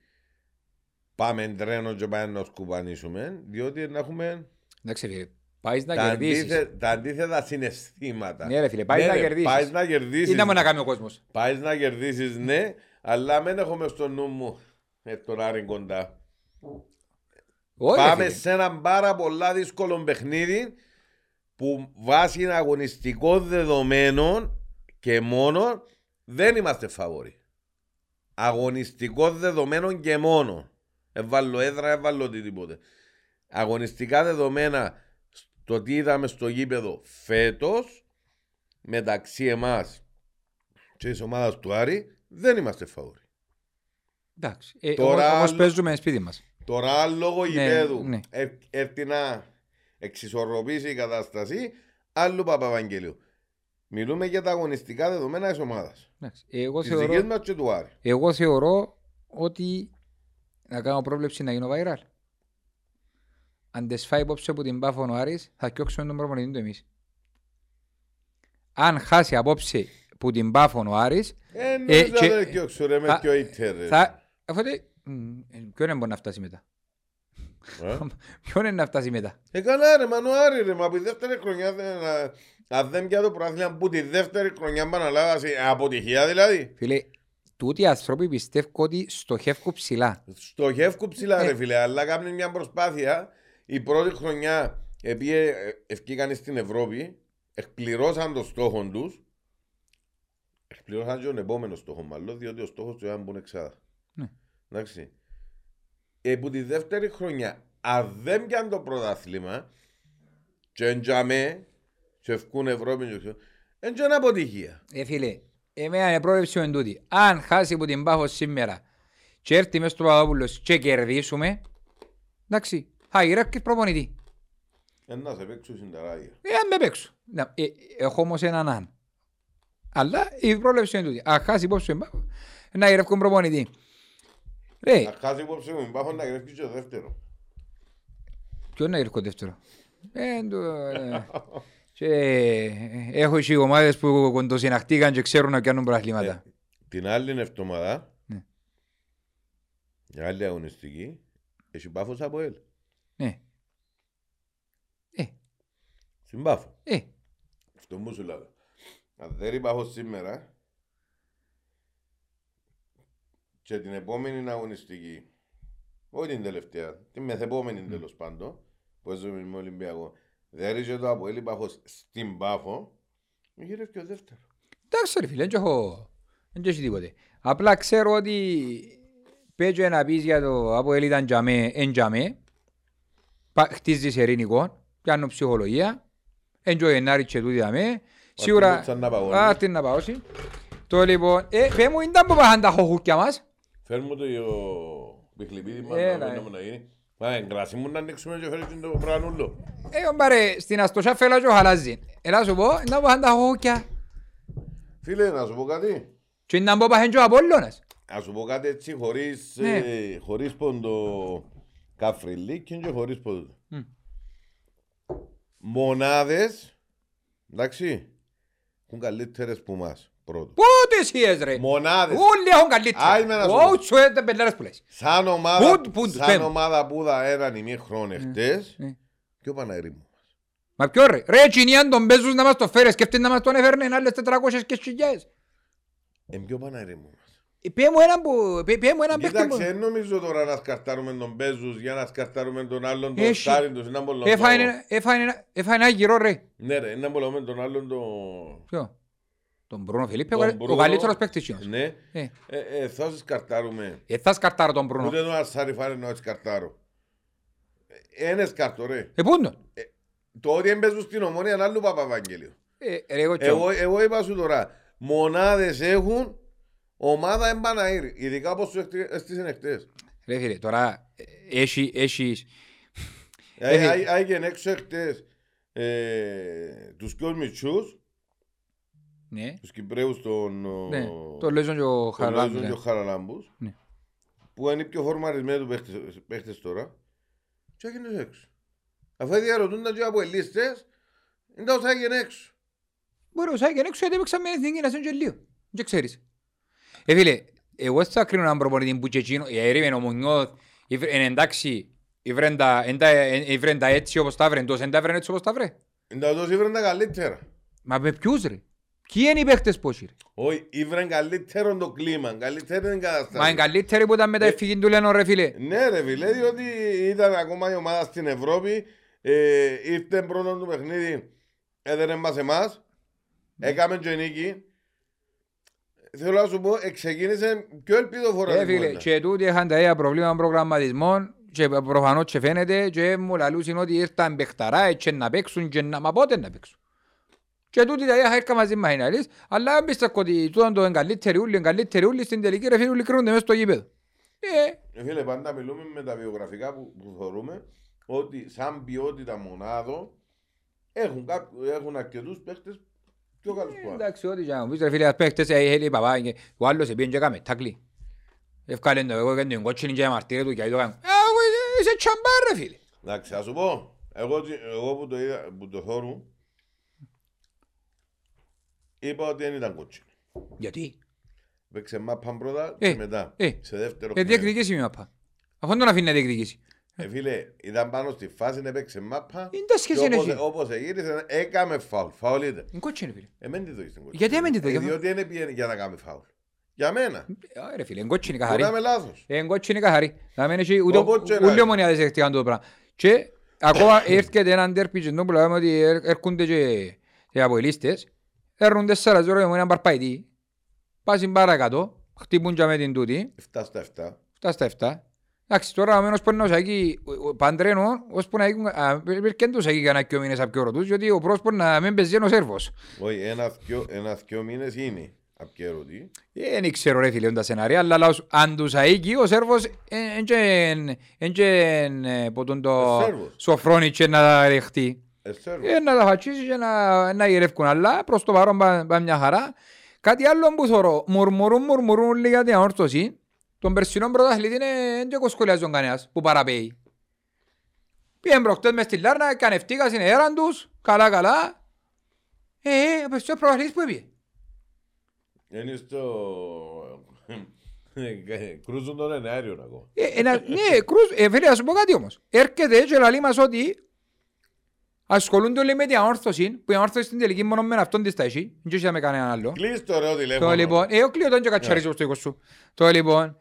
πάμε τρένο και πάμε να σκουπανίσουμε, διότι να έχουμε Εντάξει φίλε, πάεις να τα, κερδίσεις. αντίθε, τα αντίθετα συναισθήματα. Ναι ρε φίλε, πάεις Ναι, να ρε, κερδίσεις. Πάεις να κερδίσεις. Τι να μου να κάνει ο κόσμος. Πάεις να κερδίσεις, ναι, αλλά μην έχουμε στο νου μου ε, τον Άρη κοντά. Όχι, ρε Πάμε φίλε. σε ένα πάρα πολλά δύσκολο παιχνίδι που βάσει αγωνιστικών δεδομένων και μόνο δεν είμαστε φαβοροί. Αγωνιστικών δεδομένων και μόνο. Έβαλω έδρα, έβαλω οτιδήποτε. Αγωνιστικά δεδομένα στο τι είδαμε στο γήπεδο φέτος μεταξύ εμάς και της ομάδας του Άρη δεν είμαστε φαβοροί. Εντάξει, ε, Τώρα όμως- όμως άλλο- παίζουμε σπίτι μας. Τώρα λόγω Ναι, γηπέδου ναι. ε- έρθει να εξισορροπήσει η κατάσταση, άλλου Παπαβαγγελίου. Μιλούμε για τα αγωνιστικά δεδομένα της ομάδας. Εντάξει. Εγώ Τη δική θεωρώ, μας και του Άρη. εγώ θεωρώ ότι να κάνω πρόβλεψη να γίνω viral. Αν τις φάει υπόψη από την Πάφο ο Άρης, θα κιόξουμε τον προπονητή του εμείς. Αν χάσει απόψε που την Πάφο ο Άρης, Ε, νομίζω και- δεν διώξω ρε με θα- πιο ίτερ. ρε. θα... Αφού ότι... μ, ε, Ποιον είναι μπορεί να φτάσει μετά; Ε; Ποιον είναι να φτάσει μετά; Ε, καλά ρε, μαν ο Άρη ρε, μα από τη δεύτερη χρονιά δεν... α- Αν δεν πια το προάθλημα που τη δεύτερη χρονιά παναλάβαση, αποτυχία δηλαδή. Φίλε, τούτοι οι άνθρωποι πιστεύω ότι στοχεύουν ψηλά. Στοχεύκουν ψηλά Ε. ρε φίλε, αλλά κάνουν μια προσπάθεια. Η πρώτη χρονιά, επειδή ευκήκαν στην Ευρώπη, εκπληρώσαν το στόχο τους, εκπληρώσαν και τον επόμενο στόχο μάλλον, διότι ο στόχος του ήταν να μπουν εξάδα. Ναι. Εντάξει. Ε, που τη δεύτερη χρονιά, αν δεν πιάνουν το πρωτάθλημα, και εντιαμέ, και ευκούν Ευρώπη, και ξέρω, εν και είναι αποτυχία. Ε, φίλε, εμένα η πρόβλεψη μου είναι τούτη. Αν χάσει από την Πάφο σήμερα και έρθει μέσα στο Παπαδόπουλος και κερδίσουμε, εντάξει, θα γυρεύει προπονητή. Ε, να σε παίξουν στην ταράγια. Ε, αν με παίξω. Να, ε, έχω όμως έναν αν. Αλλά η πρόβλεψη είναι τούτη. Αν χάσει υπόψη την Πάφο, να γυρεύει προπονητή. Ρε, Να χάσει υπόψη μου, υπάρχω να γρέφει και το δεύτερος. ποιο να γυρεύει δεύτερος; Ε, το, ε, και, ε, έχω και ομάδες που κοντοσυναχτήκαν και ξέρουν να κάνουν προαθλήματα. Την άλλη εβδομάδα, Ναι. η άλλη αγωνιστική, έχει πάφος από ελ. Ναι. Ε, Στην πάφο. ε, Αυτό μου σου λέω. Αν δεν υπάρχει σήμερα και την επόμενη αγωνιστική, όχι την τελευταία, την μεθεπόμενη τέλος πάντων, που έζουμε με Ολυμπιακό, δεν ρίξε το από ελ πάφος στην πάφο, γύρευε και ο δεύτερος. Εντάξει ρε φίλε, δεν έχω, δεν έχει τίποτε. Απλά ξέρω ότι πέτω να πεις για το από ελ ήταν τζαμέ, εν τζαμέ, Πα- χτίζεις ειρηνικό, πιάνω ψυχολογία, εν τζο Γενάρη και τούτη δαμέ, σίγουρα... Αρτιν να παγώνεις. Α, την να παγώσει. Το λοιπόν, ε, πέ μου, ήταν που πάχαν τα χοχούκια μας. Φέρνουμε το ο Πιχλιπίδη μας Έλα, να ε. δούμε να γίνει. Μα εγκράσι μου να ανοίξουμε και φέρει το πρανούλο. Ε, ομπάρε, στην αστοσιά φέλα και ο χαλάζει. Έλα σου πω, ήταν που πάχαν τα χοχούκια. Φίλε, να σου πω κάτι. Και ήταν που πάχαν και ο Απόλλωνας. Να σου πω κάτι έτσι χωρίς, Ναι. ε, χωρίς ποντο καφριλίκι και χωρίς ποντο. Μμ. Μονάδες, εντάξει, έχουν καλύτερες που μας, πρώτο. Πότε εσείς ρε; Μονάδες, Όλοι έχουν καλύτερα. Άι, με να σου πω. Ω, σου έτε πελάρες που λες. σαν ομάδα, Πού- πού- σαν πέμ. ομάδα που θα έναν ημίχρονο εχθές, ναι. και ο Παναγρήμου. Μα ποιο ρε; Ρε, τσινιάν τον Μπέζους να μας το φέρει. Σκέφτε να μας τον έφερνε άλλες 400 και χιλιάδες. Εν ποιο Παναγρήμου μας. Ε, Πιέ μου έναν που... πιέ- Πιέ μου έναν παίχτη Κοίταξε, που... δεν νομίζω τώρα να σκαρτάρουμε τον Μπέζους για να σκαρτάρουμε τον άλλον τον Έχει. Στάριν τους. Είναι πολύ Έφαγε λόγο. ένα- έφαγε ένα- έφαγε ένα γυρό ρε. Ναι ρε, είναι πολύ τον άλλον τον... Ποιο; Τον Μπρούνο Φιλίππε, τον ο Μπρούνο. καλύτερος παίκτης κοινός. Ναι. Ε. Ε, ε, θα σε σκαρτάρουμε. Ε, θα σκαρτάρω τον Μπρούνο. Ούτε τον Ασάρι φάρε να σκαρτάρω. Ε, Ένας σκαρτό ρε. Ε, πού είναι; Το ότι έμπαιζουν στην ομόνια είναι άλλο Παπαβαγγέλιο. Ε, ρε, εγώ και Εγώ, εγώ είπα σου τώρα, μονάδες έχουν, ομάδα εμπαναήρ. Ειδικά όπως σου έστησαν εχθές. Ρε φίλε, τώρα ε, έχει, έχεις... Ε, Ε, Άγιεν έξω εχθές ε, τους πιο μητσούς, Ναι, τους Κυπρέους των... ναι. Το Λέζον και ο τον Λάζον Χαραλάμπης. και ο Χαραλάμπους, Ναι. που είναι οι πιο φορμαρισμένοι τους παίχτες, παίχτες τώρα, και έγινες έξω. Αφού διαρωτούνταν και από ελίστες, είναι τα όσα έγινε έξω. Μπορεί ο Σάκη έξω γιατί έπαιξαν με εθνική να και λίγο. Δεν ξέρεις. Ε, φίλε, εγώ θα κρίνω έναν προπονητή που και εκείνο, ε, ερήμεν ο Μουνιώθ, είναι εντάξει, ήβρεν τα- εν τα- εν- ήβρεν τα έτσι όπως τα βρεν, τόσο εν τα βρεν έτσι όπως τα βρε. Είναι τα τόσο ήβραν τα καλύτερα. Μα με ποιους ρε; Ποιοι είναι οι παίχτες πώς ρε. Όχι, ήβραν καλύτερο το κλίμα, καλύτερη την κατάσταση. Μα είναι καλύτεροι που ήταν με τα Ε, εφηγή του λένε ρε φίλε. Ναι ρε φίλε, διότι ήταν ακόμα η ομάδα στην Ευρώπη, ε, ήρθε πρώτο του παιχνίδι, έδερε μας εμάς, έκαμε και νίκη. Θέλω να σου πω, εξεκίνησε πιο ελπιδοφόρα Ε, την φίλε, κουβέντα. και τούτοι είχαν τα ίδια προβλήματα προγραμματισμών και προφανώς και φαίνεται και μου λαλούσαν ότι ήρθαν παιχταρά και να παίξουν και να... Μα πότε να παίξουν; Και τούτοι τα ίδια έρχαν μαζί μας είναι αλήθεια, αλλά δεν πιστεύω ότι τούτον το εγκαλύτεροι ούλοι, εγκαλύτεροι ούλοι στην τελική ρε φίλε ούλοι κρίνονται μέσα στο γήπεδο. Ε, Ε, φίλε, πάντα μιλούμε με τα βιογραφικά που, που θεωρούμε ότι σαν ποιότητα μονάδο Έχουν, κάποιου, έχουν αρκετούς παίχτες πιο καλούς που άλλους. Εντάξει, ό,τι και να μου πεις ρε φίλε, παίχτες, ε, ε, παπά, και ο άλλος επίεν και έκαμε τάκλι. Ευκάλε το, εγώ έκανα την κότσινη και αμαρτύρε του και αυτό κάνω. Ε, εγώ, ε, είσαι τσαμπάρ ρε φίλε. Εντάξει, ας σου πω, εγώ, τι- εγώ που το, είδα, που το θόρου, είπα ότι δεν ήταν κότσινη. Γιατί; Παίξε μάπα πρώτα Ε, και μετά. ε, σε δεύτερο Ε, χρόνο. διεκδικήσει μια πα. Αφού δεν τον αφήνει να διεκδικήσει. Ε, φίλε, ήταν πάνω στη φάση να παίξε μάπα. Είναι τα σχέση και είναι όπως, εσύ. όπως εγύρισε, έκαμε φάουλ. Φάουλ ήταν. Είναι κότσινη φίλε. Εμέν τη δω στην κότσινη. Γιατί εμέν τη δω, Ε, για- Διότι δεν πήγαινε για να κάνει φάουλ. Για μένα. Ε, Ρε φίλε, είναι κότσινη Μπορεί καθαρή. να είμαι λάθος. Ε, Είναι κότσινη καθαρή. Να μην έχει ούτε Οπότε να- ούτε ομονιάδες δεχτήκαν το πράγμα. Και ακόμα έρχεται έναν τέρπι και που λέμε ότι έρ- έρχονται και οι αποελίστες. Έρνουν τέσσερα ζώρο και μου έναν παρπαϊτή. Πάσουν παρακάτω. Χτυπούν και με την τούτη. 7 στα 7. Φτά στα 7. Εντάξει, τώρα ο μένος μπορεί να σαγεί παντρένο, ώσπου να έχουν, α, πρέπει τους σαγεί για ένα δυο μήνες από καιρό τους, γιατί ο πρόσωπος να μην παίζει ο Σέρβος. Όχι, ένας δυο- ένας δυο μήνες είναι. Απ' και ερωτή. Ε, Δεν ξέρω ρε φίλε τα σενάρια, αλλά λαός, αν τους αίκει ο Σέρβος εν και ποτόν το Ε, Σέρβος. σοφρόνι και να τα ρεχτεί. Ε, σέρβο. Ε, να τα φατσίσει και να, να γυρεύκουν, αλλά προς το παρόν πάμε πά μια χαρά. Κάτι άλλο που θωρώ, μουρμουρούν, μουρμουρούν όλοι για την αόρτωση. Τον περσινό πρωταθλητή είναι δεν και κοσκολιάζον κανένας που παραπέει. Πήγαν προχτές μες στη Λάρνα, κανευτήκα στην αέραν τους, καλά καλά. Ε, ε, ο περσινός πρωταθλητής που έπιε. Είναι στο... Κρούζουν τον ένα αέριο ακόμα. Ε, ένα, ναι, κρούς, ε, φίλε, να σου πω κάτι όμως. Έρχεται και λέει μας ότι ασχολούνται όλοι με την αόρθωση, που η αόρθωση στην τελική μόνο με αυτόν της τα έχει, δεν είχε με κανέναν άλλο. Κλείς το ωραίο τηλέφωνο. Το λοιπόν, ε, ο κλείω και κατσαρίζω στο οίκο σου. Το λοιπόν,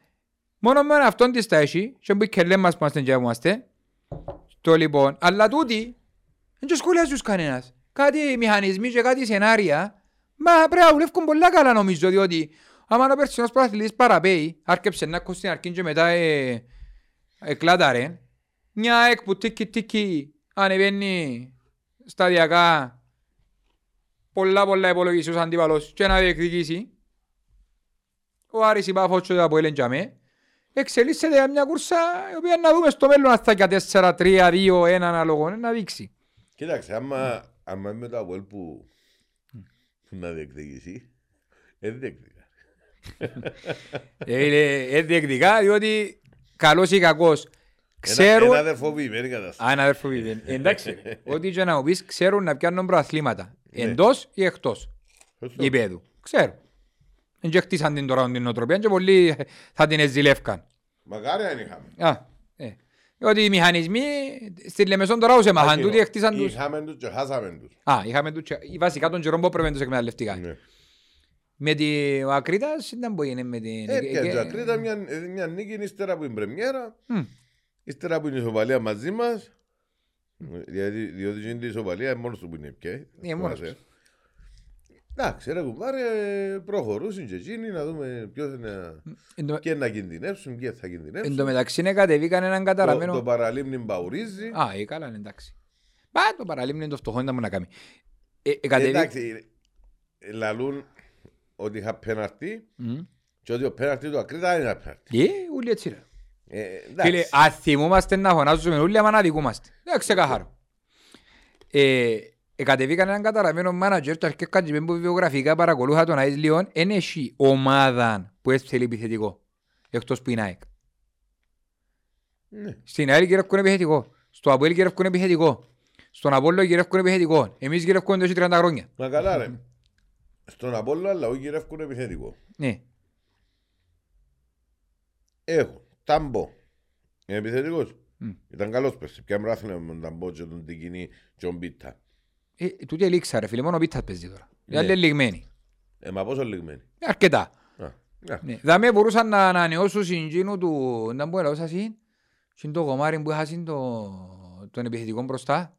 μόνο με αυτόν της τα έχει, και που και λέμε μας που είμαστε και που είμαστε. Το λοιπόν, αλλά τούτοι, δεν και σχολιάζουν κανένας. Κάτι μηχανισμοί και κάτι σενάρια, μα πρέπει να δουλεύουν πολλά καλά νομίζω, διότι άμα ο περσινός πρωταθλητής παραπέει, άρκεψε να ακούσει στην αρχή και μετά ε, εκλάταρε, μια εκ που τίκι τίκι ανεβαίνει σταδιακά πολλά πολλά υπολογιστούς αντίπαλος και να διεκδικήσει. Ο Άρης είπα φότσο από Έλεν Τζαμέ. Εξελίσσεται για μια κούρσα η οποία να δούμε στο μέλλον αν θα και 4, 3, 2, 1 ανάλογο να δείξει. Κοίταξε, άμα, άμα είμαι το Αποέλ που, που να διεκδικήσει, δεν διεκδικά. Ε, Είναι ε, διεκδικά διότι καλός ή κακός Ένα, ξέρουν... ένα αδερφοποιημένη κατάσταση. Α, ένα αδερφό παιδί. Εντάξει, ό,τι και να μου πεις ξέρουν να πιάνουν προαθλήματα. Ναι. Εντός ή εκτός Σωστό. γηπέδου. Ξέρουν. Δεν και χτίσαν την τώρα την νοοτροπία και πολλοί θα την εζηλεύκαν. Μακάρι αν είχαμε. Α, ε. Ότι οι μηχανισμοί στη Λεμεσόν τώρα ούσε μάχαν Εκείνο. τούτοι χτίσαν τους. Είχαμε τους και χάσαμε τους. Α, είχαμε τους και- βασικά τον καιρό που πρέπει να τους εκμεταλλευτικά. Ναι. Με τη ο Ακρίτας ήταν που είναι με την... Ε, ε, και ε, το Ακρίτας μια, ε, μια νίκη ύστερα που είναι πρεμιέρα, μ. Ύστερα που είναι η ισοπαλία μαζί μας, γιατί, διότι είναι η ισοπαλία είναι μόνος του που είναι πια. Ε, μόνος τους. Εντάξει, ρε κουμπάρε, προχωρούσαν και εκείνοι να δούμε ποιος είναι, Εν τω- και να κινδυνεύσουν, και θα Εν τω κινδυνεύσουν. μεταξύ είναι κατεβήκαν έναν Το, καταραμένο... το παραλίμνη μπαουρίζει. Α, ε, καλά, είναι εντάξει. Μα το παραλίμνη είναι το φτωχό, δεν θα μου να κάνει. Ε, ε, κατεβεί- Εντάξει, λαλούν ότι είχα πέναρτη Μμ. και ότι ο πέναρτη του Ακρίτα είναι ένα πέναρτη. Ε, ούλοι έτσι ρε. Ε, Φίλε, εντάξει. αν θυμούμαστε να φωνάζουμε όλοι, άμα να δικούμαστε. Δεν ξεκαθαρό. Ε, ε, κατεβήκαν έναν καταραμένο μάνατζερ και αρχίσαν και που βιογραφικά παρακολούθα τον ΑΕΣ Λιόν εν έχει ομάδα που έστελει επιθετικό εκτός που είναι ΑΕΚ. Ναι. Στην ΑΕΛ γυρεύκουν επιθετικό. Στο ΑΠΟΕΛ γυρεύκουν επιθετικό. Στον Απόλλο γυρεύκουν επιθετικό. Εμείς γυρεύκουν τόσο 30 χρόνια. Μα καλά ρε. Στον Απόλλω αλλά όχι γυρεύκουν επιθετικό. Ναι. Έχω. Τάμπο. Είναι επιθετικός. Μμ. Ήταν καλός πέρσι. Πια μράθυνα με τον Τάμπο και τον Τικινή και τον Πίτα. Ε, τούτη ελίξα ρε φίλε, μόνο πίτας παίζει τώρα. Οι Ναι. άλλοι είναι λιγμένοι. Ε, μα πόσο λιγμένοι; Ε, Αρκετά. Α, ναι. Ναι. Δαμε μπορούσαν να ανανεώσουν συγκίνου του... Να πω ελαούσα συν. Συν το κομμάρι που είχαν το... τον επιθετικό μπροστά.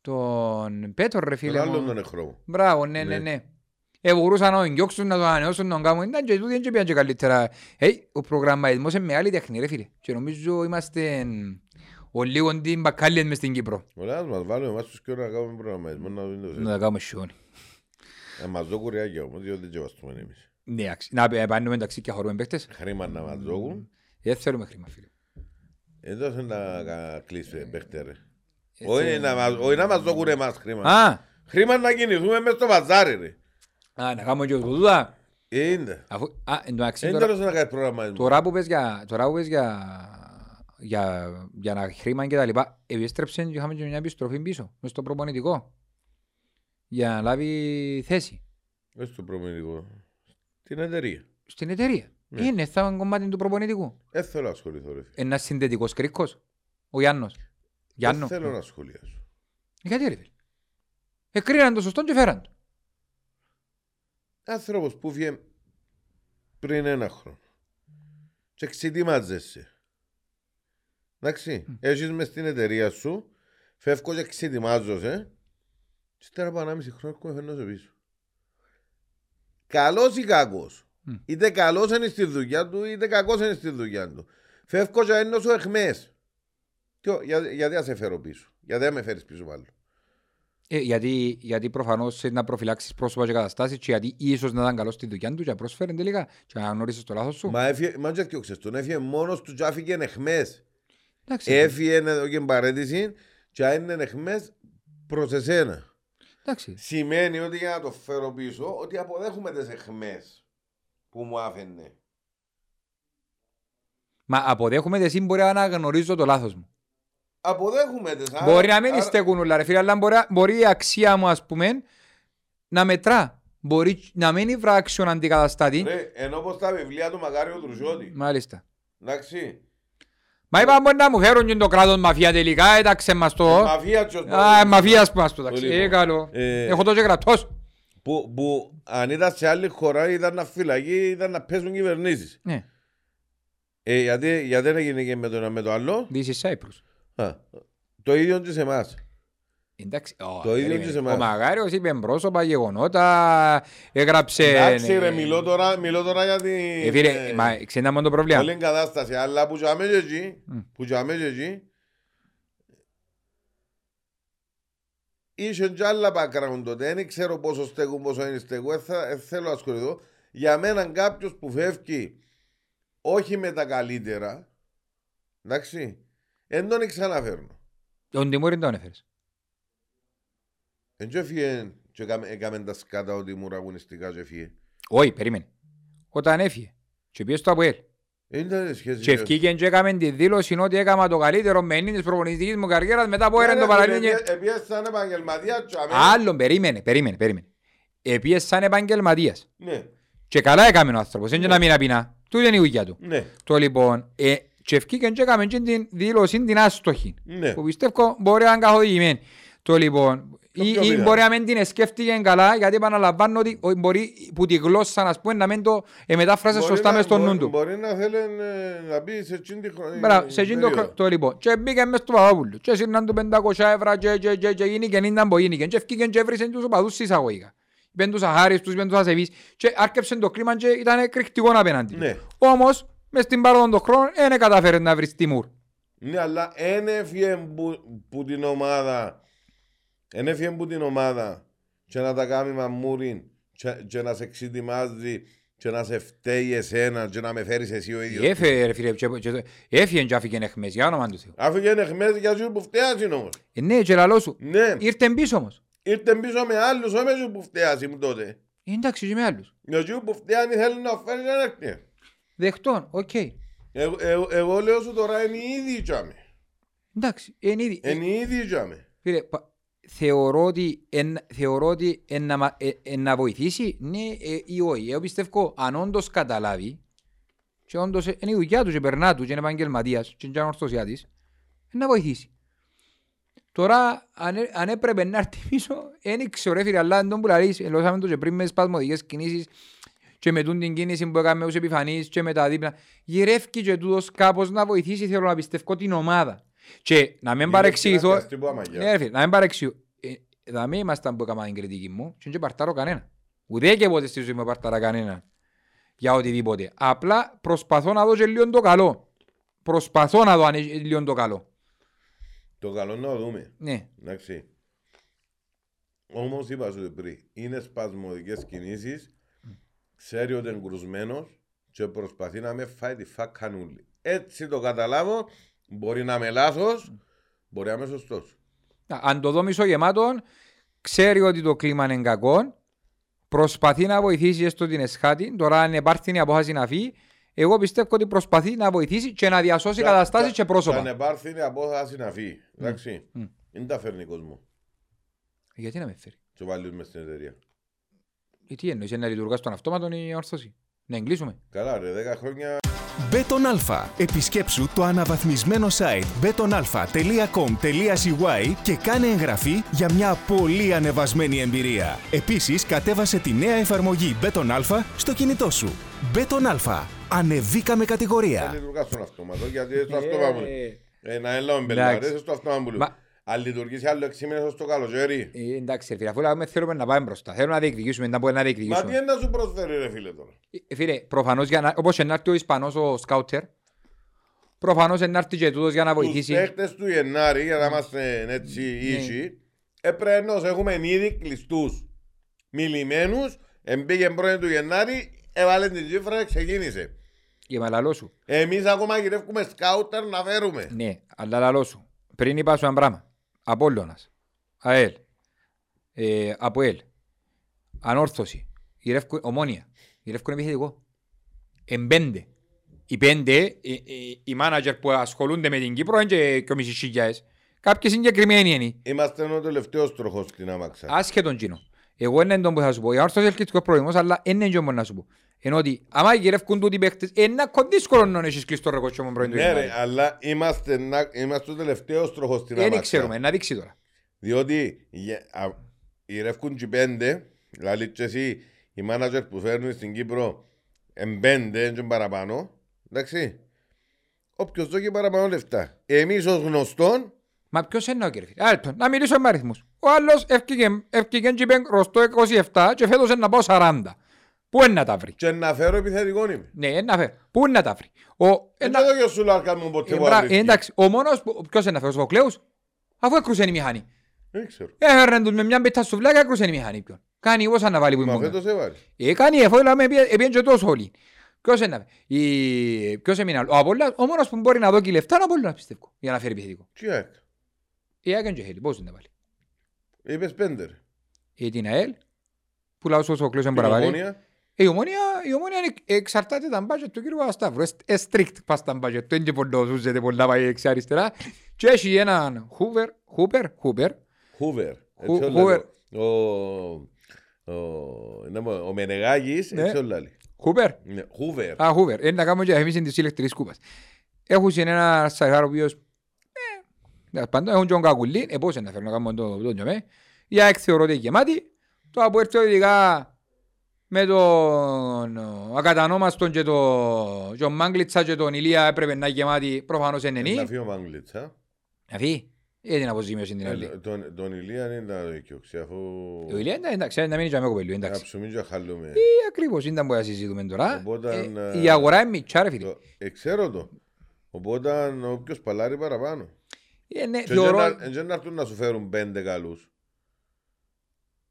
Τον Πέτρο ρε Τον φίλε άλλον μου. τον εχθρό μου. Μπράβο, ναι, ναι, Ναι. ναι. Ε, μπορούσαν να τον διώξουν, να τον ανανεώσουν, να τον κάνουν. Ήταν και τούτοι δεν και πήγαν και καλύτερα. Ε, ο προγραμματισμός είναι μεγάλη τέχνη ρε φίλε. Και νομίζω είμαστε ο λίγο την μπακάλιες μες στην Κύπρο. Ωραία, ας μας βάλουμε εμάς τους και να κάνουμε προγραμματισμό να δούμε το Να τα κάνουμε σιόνι. Να μας δω κουριάκια όμως, διότι δεν βαστούμε εμείς. Ναι, αξι- να πα- πάνε μεταξύ και χωρούμε παίχτες. Χρήμα να μας δώκουν. Δεν θέλουμε χρήμα φίλε. Εδώ θέλει να κα- κλείσει παίχτε ρε. Όχι να μας- όχι να μας δώκουν εμάς χρήμα. Α, Χρήμα να κινηθούμε μες στο παζάρι ρε. Α, να κάνουμε και τούτα. Είναι. Αφού, α, εν τω μεταξύ Είναι τώρα- τέλος να κάνεις προγραμματισμό. Τώρα που πες για, τώρα που πες για, για, για να χρήμα και τα λοιπά, επιστρέψε και είχαμε και μια επιστροφή πίσω, μες στο προπονητικό, για να λάβει θέση Μες στο προμηνικό. Την εταιρεία. στην εταιρεία. Ναι. Είναι θα είναι κομμάτι του προπονητικού. Δεν θέλω να ασχοληθώ ρε. φίλε. Ένας συνδετικός κρίκος, ο Γιάννος. Γιάννο. Δεν θέλω να σχολιάσω. Γιατί ρε φίλε. Εκρίναν το σωστό και φέραν το. Άνθρωπος που βγαίνει πριν ένα χρόνο και ξετοιμάζεσαι. Εντάξει, έχεις μες στην εταιρεία σου, φεύγω και ξετοιμάζεσαι και τώρα από 1,5 χρόνο έρχομαι φέρνω σε πίσω. Καλός ή κακός. Μμ. Είτε καλός είναι στη δουλειά του, είτε κακός είναι στη δουλειά του. Φεύγω και ένω σου εχμές. Τι ο- για- Γιατί να σε φέρω πίσω; Γιατί να με φέρεις πίσω πάλι; Ε, γιατί, γιατί προφανώς θέλει να προφυλάξεις πρόσωπα και καταστάσεις και γιατί ίσως να ήταν καλός στη δουλειά του και να πρόσφερε τελικά και να γνωρίσεις το λάθος σου. Μα έφυγε, μα και διώξες τον, έφυγε μόνος του και άφηκε εχμές. Εντάξει, Έφυγε εδώ και παρέτηση και αν είναι εχμές προς εσένα. εντάξει. Σημαίνει ότι για να το φέρω πίσω, ότι αποδέχομαι τις εχμές που μου άφηνε. Μα αποδέχομαι ότι εσύ μπορεί να αναγνωρίζω το λάθος μου. Αποδέχομαι τις. άρα- Μπορεί να μην άρα- στέκουν όλα ρε φίλε, αλλά μπορεί, μπορεί η αξία μου ας πούμε να μετρά. Μπορεί να μην είναι βράξιον αντικαταστάτη. Ρε, ενώ πως τα βιβλία του Μακάριου Τρουσιώτη. Μάλιστα. Εντάξει. Μα είπα μπορεί να μου φέρουν και το κράτος μαφία τελικά, έταξε μας το. Μαφία τσος. Α, μαφίας που μας το τάξει. Λοιπόν, Ε, καλό. ε, Έχω το και κρατός. Που, που αν ήταν σε άλλη χώρα ήταν να φυλακεί, ήταν να παίζουν κυβερνήσεις. Ναι, Ε, γιατί, γιατί δεν έγινε και με το ένα με το άλλο; this is Cyprus. Α, το ίδιο και σε εμάς. Εντάξει, ω, Το ίδιο περίμενε. και σε εμάς. Ο Μαγάριος είπε πρόσωπα, γεγονότα, έγραψε... Εντάξει ρε, ε, μιλώ τώρα, μιλώ τώρα για την... ε, φίλε, ε, μα ξέρετε μόνο το πρόβλημα. Όλη κατάσταση, αλλά που τζάμε και εκεί, Μμ. που τζάμε και εκεί, είχε και άλλα background τότε, δεν ξέρω πόσο στέκουν, πόσο είναι στέκουν, δεν θα- δεν θέλω να ασχοληθώ. Για μένα κάποιος που φεύγει όχι με τα καλύτερα, εντάξει, δεν τον ξαναφέρνω. Τον Τιμούρη τον έφερες. Εν και έφυγε και έκαμε- έκαμε τα σκάτα ότι μου ραγωνιστικά και έφυγε. Όχι, περίμενε. Όταν έφυγε και πήγε στο ΑΠΟΕΛ Δεν ήταν σχέση. και ευκήκε και έκαμε τη δήλωση ότι έκαμα το καλύτερο με της προπονητικής μου καριέρας μετά από έρεν το παραλύνει. Επίες σαν επαγγελματία τζάμε. Άλλον, περίμενε, περίμενε, περίμενε. Επίες σαν επαγγελματίας. Ναι, Και καλά έκαμε ο άνθρωπος, δεν είναι να μην απεινά. Τούτη είναι η δουλειά του. ναι, Το λοιπόν, ε, και ευκήκε και έκαμε και την δήλωση την άστοχη. ναι. Που πιστεύω μπορεί να είναι καθοδηγημένη. Το λοιπόν, Το ή, πιο ή πιθανό. μπορεί να μην την σκέφτηκε καλά, γιατί επαναλαμβάνω ότι ο- μπορεί που τη γλώσσα να πούμε να μην το ε, μετάφρασε Μπορεί σωστά να- μες στο νου μπορεί- του. Μπορεί να θέλει ε, να μπει σε εκείνη τη χρονιά. Μπράβο, σε εκείνο το, περίοδο. το λοιπόν. Και μπήκε μες στο Παπαπούλου. Και σύρναν του 500 ευρώ και, και, και, και γίνηκε, ήταν που γίνηκε. Και ευκήκε και έβρισε τους οπαδούς εισαγωγικά. Είπεν τους αχάριστους, είπεν τους ασεβείς. Και άρκεψε το κλίμα και ήταν εκρηκτικό απέναντι. Ναι. Όμως, μες στην πάροδο των χρόνων, δεν κατάφερε να βρεις τιμούρ. Ναι, αλλά δεν έφυγε που, που την ομάδα. Δεν έφυγε που την ομάδα και να τα κάνει μαμούριν και, και να σε εξετοιμάζει και να σε φταίει εσένα και να με φέρεις εσύ ο ίδιος. Έφυγε ρε φίλε, και- και- έφυγε και άφηκε εχμές, για όνομα του Θεού. Άφηγε εχμές για σου που φταίασαι όμως. Ε, ναι, και λαλό σου. Ναι, Ήρθε πίσω όμως. ήρθε πίσω με άλλους, όχι με σου που φταίασαι μου τότε. Ε, εντάξει, και με άλλους. Με σου που φταίανε θέλει να φέρει να έρθει. Δεχτών, οκ. Εγώ, εγώ, εγώ λέω σου τώρα είναι ήδη τζάμε. Εντάξει, είναι ήδη. Είναι ήδη τζάμε. Φίλε, πα- θεωρώ ότι, εν, θεωρώ ότι εν, να, μα- ε, εν να βοηθήσει, ναι ε, ή όχι. Εγώ πιστεύω, αν όντως καταλάβει, και όντως ε, είναι η δουλειά τους και περνά τους και είναι επαγγελματίας και είναι ορθωσιάτης, να βοηθήσει. Τώρα, αν, έ- αν έπρεπε να έρθει πίσω, δεν ξέρω ρε φίλε, αλλά δεν τον που λαλείς, ελώσαμε το και πριν με σπασμωδικές κινήσεις και με τούν την κίνηση που έκαμε ως επιφανής και με τα δίπλα. Γυρεύει και τούτος κάπως να βοηθήσει, θέλω να πιστεύω την ομάδα. Και να μην παρεξηγηθώ, Γυρεύκει να πιαστεί που ναι, ρε φίλε, να μην παρεξηγώ. Ε, Δαμέ ήμασταν που έκανα την κριτική μου και δεν παρτάρω κανένα. Ούτε και ποτέ στη ζωή μου παρτάρα κανένα. Για οτιδήποτε. Απλά προσπαθώ να δω και λίγο το καλό. Προσπαθώ να δω αν έχει λίγο το καλό. Το καλό να δούμε. Ναι. Εντάξει. Όμως είπα σου πριν, είναι σπασμωδικές κινήσεις. Ξέρει ότι είναι κρουσμένο και προσπαθεί να με φάει τη φακανούλη. Έτσι το καταλάβω. Μπορεί να είμαι λάθος, μπορεί να είμαι σωστός. Αν το δω μισογεμάτο, ξέρει ότι το κλίμα είναι κακό, προσπαθεί να βοηθήσει έστω την εσχάτη, τώρα αν υπάρχει η απόφαση να φύγει, εγώ πιστεύω ότι προσπαθεί να βοηθήσει και να διασώσει καταστάσεις και Αν πρόσωπα. υπάρχει η απόφαση να φύγει. Εντάξει. Μμ. Δεν τα φέρνει κόσμο. Γιατί να με φέρει; Και βάλεις μες στην εταιρεία. Ε, Τι εννοείς, να λειτουργάς στον αυτόματο η όρθωση. Να εγκλείσουμε. Καλά ρε, 10 χρόνια Bet on Alfa. Επισκέψου το αναβαθμισμένο site betonalpha.com.cy και κάνε εγγραφή για μια πολύ ανεβασμένη εμπειρία. Επίσης, κατέβασε τη νέα εφαρμογή Bet on Alfa στο κινητό σου. Bet on Alfa. Ανεβήκαμε θα κατηγορία. λειτουργάς στον αυτόματο. Γιατί στο αυτόματο. Ε, να έλαβε Εντάξει. μπελάρες στο αυτόματο. Μα- Αν λειτουργήσει άλλο 6 μήνες ως το καλοκαίρι. Ε, εντάξει, ρε φίλε, αφού λέμε θέλουμε να πάμε μπροστά. Θέλουμε να διεκδικήσουμε, να μπορούμε να Μα τι διεκδικήσουμε. είναι να σου προσφέρει ρε φίλε τώρα; Ε, Φίλε, προφανώς για να, όπως να έρθει ο Ισπανός ο σκάουτερ, προφανώς να έρθει και τούτος για να Τους βοηθήσει. παίχτες του Γενάρη, για να είμαστε έτσι Ναι. ίσοι, έπρεπε να τους έχουμε ήδη κλειστούς. Μιλημένους, εμπήγε πρώτη του Γενάρη, έβαλε την τσίφρα και ξεκίνησε. Και με λαλό σου. Εμείς ακόμα γυρεύουμε σκάουτερ να φέρουμε. Ναι, αλλά λαλό σου. Πριν είπα σου ένα πράγμα. Απόλλωνας, ΑΕΛ, ε, ΑΠΟΕΛ, Ανόρθωση, γυρεύκουν, Ομόνια, γυρεύκουν επιθετικό. Εν πέντε. Οι πέντε, οι, οι, οι μάνατζερ που ασχολούνται με την Κύπρο είναι και και μισή χιλιάες. Κάποιοι συγκεκριμένοι είναι. Είμαστε ο τελευταίος τροχός στην άμαξα. Άσχετον κοινό. Εγώ είναι τον που θα σου πω. Η Ανόρθωση έχει ελκυστικός προβλημός, αλλά είναι και όμως να σου πω. Ενώ ότι άμα γυρεύκουν τούτοι οι παίχτες, είναι ακόμα δύσκολο να έχεις κλειστό ρεκόρ και μόνο πρώην του Ναι Γενάρη. ρε, αλλά είμαστε, να- είμαστε ο τελευταίος τροχός στην Δεν άμαξα. ξέρουμε, να δείξει τώρα. Διότι γε- α- γυρεύκουν και οι πέντε, δηλαδή και εσύ, οι μάνατζερ που φέρνουν στην Κύπρο, εν πέντε, εν και παραπάνω, εντάξει. Όποιος δω και παραπάνω λεφτά. Εμείς ως γνωστόν, Μα ποιος είναι ο κύριε φίλε. Άλτον, να μιλήσω με αριθμούς. Ο άλλος ευκήγε ευκήγε και είπε ροστό 27 και φέτος είναι να πάω 40. Πού είναι να τα βρει; και να φέρω επιθετικό είμαι. Ναι, είναι να φέρει. Πού είναι να τα βρει; Ο, Δεν ένα, το και σου λάρκα μου ποτέ ε, που μπρα- βρίσκει. ε, εντάξει, ο μόνος, που- ποιος είναι να φέρει, ο Σοφοκλέους, αφού έκρουσε η μηχανή. Δεν ξέρω. Έφεραν τους με μια πίτα σουβλάκια, έκρουσε η μηχανή ποιον. Κάνει όσα να βάλει που Μα ήμουν. φέτος έβαλε. Ε, κάνει εφόλου να με έπιεν και τόσο όλοι. Ποιος είναι να φέρει. Η- Ποιος έμεινε άλλο. Ο Απόλλωνας, ο μόνος που μπορεί να δώσει λεφτά είναι ο Απόλλωνας πιστεύω, για να φέρει επιθετικό. Τι έκανε. Η ΑΕΚ και χέλη, πώς είναι να βάλει. Είπες πέντε ρε. Ε, την ΑΕΛ, που λαός ο Σοφοκλέους δεν Την μπορεί να βάλει. Ομόνια, Η ομόνια, η ομόνια είναι- εξαρτάται τα μπάτζετ του κύριου Παπασταύρου. Ε, strict πας τα μπάτζετ του, είναι και πολλά ζούζεται πολλά πάει δεξιά αριστερά. Και έχει έναν Hoover, Hooper, Hooper, Χούβερ. Χου- Έτσι Χούβερ. όλα. Ο- ο- να πω, Ο Μενεγάκης, Ναι. έτσι όλα λέει. Hooper. Ναι, Χούβερ. Α, Hoover. Είναι να κάνουμε και διαφήμιση της ηλεκτρικής κούπας. Έχουν σε ένα σαϊχάρο ο οποίος, ε, πάντων έχουν και τον Κακουλή, ε, πώς είναι να φέρουν να κάνουμε το το τζομέ. Η ΑΕΚ θεωρώ ότι είναι γεμάτη. Το από έρθει ειδικά με τον ο, ακατανόμαστον και τον και τον Μάγκλητσα και τον Ηλία έπρεπε να είναι γεμάτη προφανώς είναι Να νη. φύγει ο Μάγκλητς, α. Να φύγει. Ή την αποζημίωση την άλλη. Ε, τον- Τον Ηλία είναι τα δικαιοξία, αφού Ο Ηλία είναι εντάξει, να μείνει και με κοπελού, να εντάξει. ψωμί και χαλούμε. Ε, Ακριβώς, ήταν που να συζητούμε τώρα. Οπότε, Ε, ε, Η αγορά είναι μητσά ρε φίλε. Το- ε, Ξέρω το. Οπότε όποιος παλάρει παραπάνω. Ε, ναι, Και θεωρώ... δεν να- Δεν να έρθουν να σου φέρουν πέντε καλούς.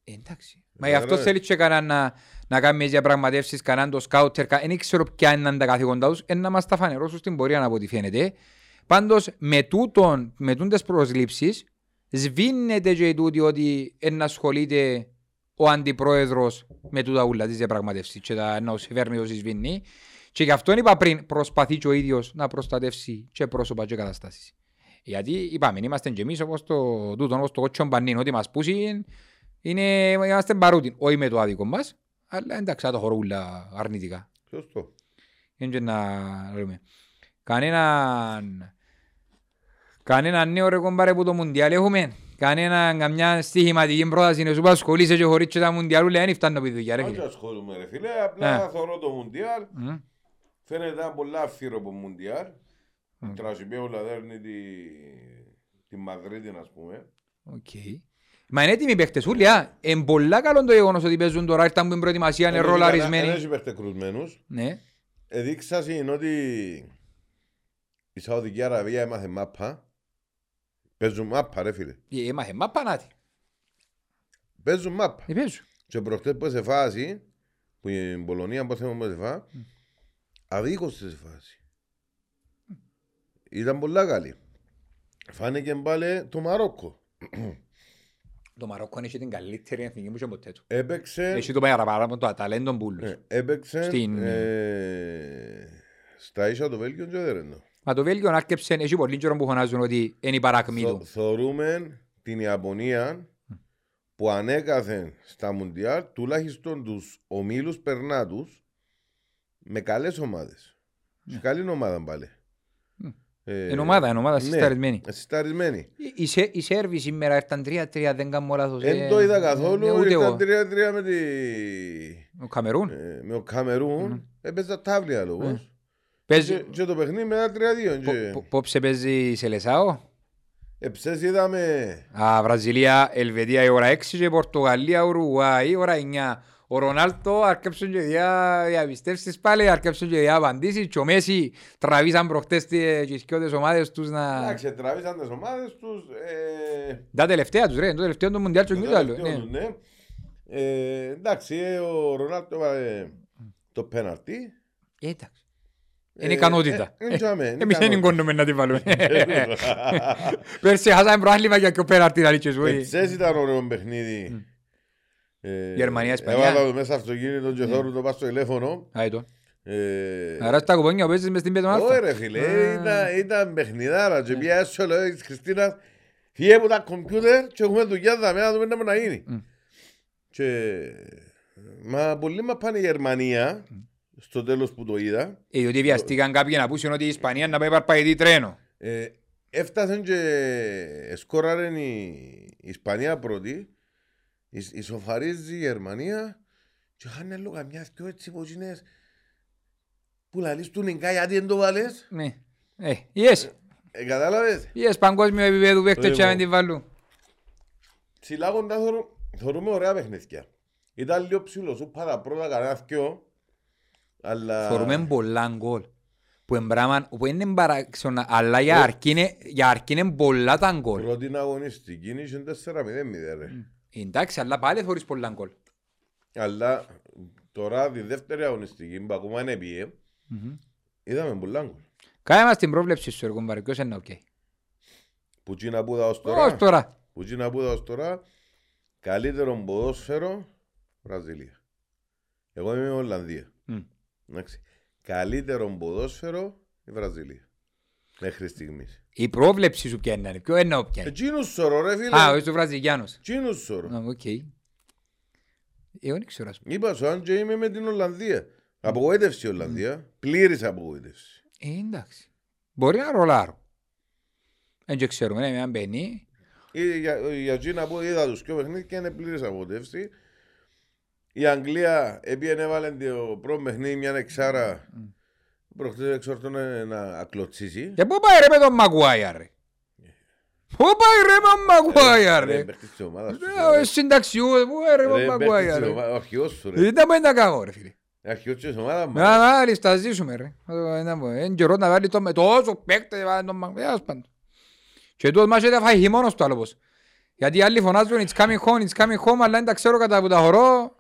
Ε, Εντάξει. Μα γι' αυτό Ωραία. θέλεις και κανένα να, να κάνουμε διαπραγματεύσεις, κανέναν το σκάουτερ, κα- δεν ξέρω ποια είναι τα καθήκοντά τους, είναι να μας τα φανερώσουν στην πορεία από ό,τι φαίνεται. Πάντως με, τούτον, με τούτες προσλήψεις σβήνεται και τούτη ότι να ασχολείται ο αντιπρόεδρος με τούτα ούλα της διαπραγματεύσεις και τα να φέρνει όσοι σβήνει. Και γι' αυτό είπα πριν προσπαθεί και ο ίδιος να προστατεύσει και πρόσωπα και καταστάσεις. Γιατί είπαμε, είμαστε και εμείς όπως το τούτο, όπως το κότσιο μπανίν, ότι μας πούσει είναι, είμαστε μπαρούτιν. Όχι με το άδικο μας, αλλά εντάξει, θα το χωρούλα αρνητικά. Σωστό. Είναι και να λέμε. Κανέναν, κανέναν νέο ρε κομπάρε που το Μουντιάλ έχουμε. Κανέναν καμιά στοιχηματική πρόταση να σου πω ασχολείσαι και χωρίς και τα Μουντιάλου λέει δεν φτάνω από τη δουλειά ρε Όχι φίλε. ασχολούμαι ρε φίλε, απλά Ε. θωρώ το Μουντιάλ. Μμ. Φαίνεται ένα πολλά αυθύρο από Μουντιάλ. Μμ. Τρασιμπέουλα δέρνει τη, τη Μαδρίτη, ας πούμε. Οκ. Μα είναι έτοιμοι οι παίχτες ούλοι, α. Είναι πολλά καλό το γεγονός ότι παίζουν τώρα, ήρθαν που είναι προετοιμασία, είναι Δεν ρολαρισμένοι. έχει υπερτεκρουσμένους. Ναι. Εδείξα είναι ότι η Σαουδική Αραβία έμαθε μάπα. Παίζουν μάπα ρε φίλε. Ε, Έμαθε, μα πανάτη. Παίζουν μάπα. Ε, παίζουν. Και προχτές που σε φάση, που η Πολωνία που θέλουμε που σε φά, αδίκως σε φάση. Ήταν πολλά καλή. Φάνηκε πάλι το Μαρόκο. Το Μαρόκο έχει την καλύτερη εθνική μου και ποτέ του. Έπαιξε, Έχει το παραπάνω το ταλέντο μπούλους. ε, έπαιξε Στην- ε, στα ίσα το Βέλγιο και δεν είναι. Μα το Βέλγιο άρκεψε, έχει πολύ καιρό που φωνάζουν ότι είναι η παρακμή Θο- του. Θεωρούμε την Ιαπωνία που ανέκαθεν στα Μουντιάλ τουλάχιστον τους ομίλους περνά τους με καλές ομάδες. Σε καλή ομάδα πάλι. Ε, Είναι ομάδα, είναι ομάδα ναι, συσταρισμένη. συσταρισμένη. Οι- Οι Σέ- οι Σέρβοι σήμερα ήρθαν 3-3, δεν κάνω λάθος. Δεν ε, το είδα ε, καθόλου. Ούτε Ήταν εγώ. 3-3 με, τη... Ο Καμερούν. ε, με ο Καμερούν. Έπαιζα τάβλια λόγος. Παίζει... Και, και το παιχνίδι μετά 3-2. πο- και- πο- Πόψε παίζει σε Λεσάο. Εψές είδαμε Α, Βραζιλία, Ελβετία η ώρα 6 και Πορτογαλία, Ουρουγουάη η ώρα 9. Ο Ρονάλτο αρκέψουν και διά διαπιστεύσεις πάλι, αρκέψουν και διά απαντήσεις και ο Μέση τραβήσαν προχτές τις και σκιώτες ομάδες τους να... Εντάξει, τραβήσαν τις ομάδες τους. Ε, Τα τελευταία τους ρε, το τελευταίο του Μουντιάλ του το Νιούταλου. τελευταίο τους, ναι. Ε, εντάξει, ε, ο Ρονάλτο έβαλε το πέναλτι. Εντάξει. Ε, Είναι ικανότητα. ε, ε, τζάμε, είναι Εμείς δεν ικανότητα. εγκόνουμε να την βάλουμε. Πέρσι χάσαμε προάθλημα για και ο πέναρτη να ρίξεις. όχι. Εψές ήταν ωραίο παιχνίδι. Ε, Γερμανία, Ισπανία. Έβαλα το μέσα αυτοκίνητο και θόρου το πας στο τηλέφωνο. Άι το. Ε, Άρα στα κουπόνια παίζεις μες στην πέτον Όχι αλφα. ρε φίλε, ήταν, ήταν παιχνιδάρα και πια έσω λέω της Χριστίνας φύγε από τα κομπιούτερ και έχουμε δουλειά δαμε να δούμε τι να γίνει. Και μα πολλοί μας πάνε η Γερμανία στο τέλος που το είδα Ε, διότι βιαστήκαν κάποιοι να πούσουν ότι η Ισπανία να πάει παρπαϊτή τρένο. ε, έφτασαν και σκόραρεν η, η Ισπανία πρώτη εις- ισοφαρίζει η Γερμανία και χάνε λίγο καμιά δυο έτσι ποτσίνες που λαλείς του νικά γιατί δεν το βάλες; Ναι. Ε, yes. ε, κατάλαβες; Yes, παγκόσμιο επίπεδο παίκτες Λοιπόν. και να την βάλουν. Ψηλά κοντά θεωρώ- θεωρούμε ωραία παιχνίδια. Ήταν λίγο ψηλός σου πάρα πρώτα κανένα δυο. Αλλά... Φορούμε πολλά γκολ. Που εμπράμαν, που είναι παράξενα, αλλά για αρκεί είναι- για αρκεί είναι πολλά τα γκολ. Πρώτη αγωνιστική είναι 4-0-0 ρε. Εντάξει, αλλά πάλι φορείς πολλά γκολ. Αλλά τώρα τη δεύτερη αγωνιστική που ακόμα είναι πιέ, είδαμε πολλά γκολ. Κάνε μας την πρόβλεψη σου, εγώ μπαρε, ποιος είναι οκ. Που τσίνα που είδα ως Ως τώρα, τώρα. που τσίνα που είδα ως τώρα, καλύτερο ποδόσφαιρο, Βραζιλία. Εγώ είμαι Ολλανδία. Μμ. Εντάξει. Καλύτερο ποδόσφαιρο, η Βραζιλία. Μέχρι στιγμής. Η πρόβλεψη σου ποια είναι, ποιο είναι; Όποια. Εκείνους σωρό ρε φίλε. Α, είσαι ο Βραζιλιάνος. Εκείνους σωρό. Α, οκ. Εγώ δεν ξέρω, ας πούμε. Είπα σου, αν και είμαι με την Ολλανδία. Απογοήτευση η Ολλανδία. Πλήρης απογοήτευση. Ε, εντάξει. Μπορεί να ρολάρω. Δεν και ξέρουμε, ναι, αν μπαίνει. Ε, Για, για εκείνα που είδα τους πιο παιχνίδι και είναι πλήρης απογοήτευση. Η Αγγλία έπιανε έβαλε το πρώτο παιχνίδι μια εξάρα. Προχτές εξόρτωνε να ακλωτσίσει. Και πού πάει ρε με τον Μαγουάια ρε; Πού πάει ρε με τον Μαγουάια Ρε, ρε; παίχτης της ομάδας σου, Ε, ρε. Συνταξιού, πού πάει ρε με τον Ρε, παίχτης Μαγουάια της ρε; ομάδας, ο αρχηγός σου ρε. Δεν μπορεί να κάνω ρε φίλε. Αρχηγός της ομάδας μας. Να, να, λισταζίσουμε ρε. Είναι καιρό να βάλει το με τόσο παίκτες βάλει τον Μαγουάια. ας πάντων. Και τούτος μας έδαφα φάει χειμώνος του άλλο πως. Γιατί οι άλλοι φωνάζουν it's coming home, it's coming home, αλλά δεν τα ξέρω κατά που τα χωρώ,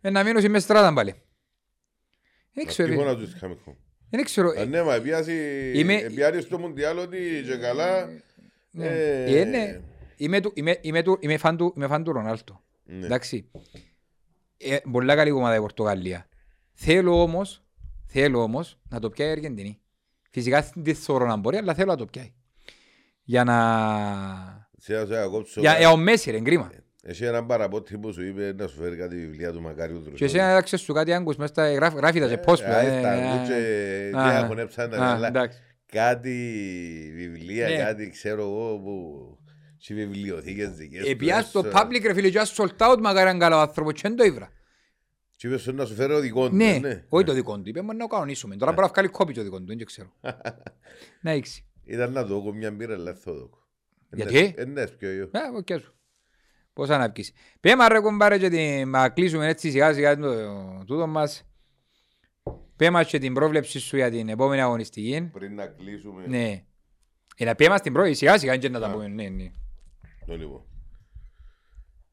ε, να μείνω μες στράτας πάλι. Δεν ξέρω, Τι ρε. φωνάζουν τους κάμικο. Δεν ξέρω. Αν ναι, μα πιάσει Είμαι- επιάρει στο Μουντιάλ ότι και καλά. Ναι. ε, Ε, ναι. Είμαι του- είμαι- είμαι του- είμαι φαν του- είμαι φαν του Ρονάλτο. Ναι. Εντάξει. Ε, Πολλά καλή ομάδα η Πορτογαλία. Θέλω όμως, θέλω όμως να το πιάει η Αργεντινή. Φυσικά δεν θεωρώ να μπορεί, αλλά θέλω να το πιάει. Για να... Σε σε ακόψω. Για, για ο Μέση ρε, κρίμα. Εσύ έναν παραπότη που σου είπε να σου φέρει κάτι βιβλία του Μακάριου Δροσόλη. Και εσένα να ξέρεις σου κάτι άγκους μέσα στα γράφ- γράφει τα σε πώς Ε, πια. α, ε, στα ε, ακούς και ε, τι α, αχωνέψαν τα α, μυαλά. εντάξει. Κάτι βιβλία, Ναι. κάτι ξέρω εγώ που... Σε βιβλιοθήκες δικές τους. Επιάς το έσω. public ρε φίλε και ας sold out μακάρι αν καλό άνθρωπο και δεν το ήβρα. Και είπες σου να σου φέρω δικό του. Ναι, ναι. όχι το δικό του. Είπε μου να το κανονίσουμε. Τώρα μπορεί να βγάλει κόπη το δικό του, δεν ξέρω. Να έξι. Ήταν να δω μια μπύρα αλλά θα δω. Γιατί; Είναι πιο εγώ. Ε, οκ σου. Πώς να πεις. Πέμα ρε κομπάρε και την... να κλείσουμε έτσι σιγά σιγά το τούτο μας. Πέμα και την πρόβλεψη σου για την επόμενη αγωνιστική. Πριν να κλείσουμε. Ναι. Ε, να πέμα στην πρόβλεψη σιγά σιγά και να τα Α. πούμε. Ναι, ναι. Το λοιπόν.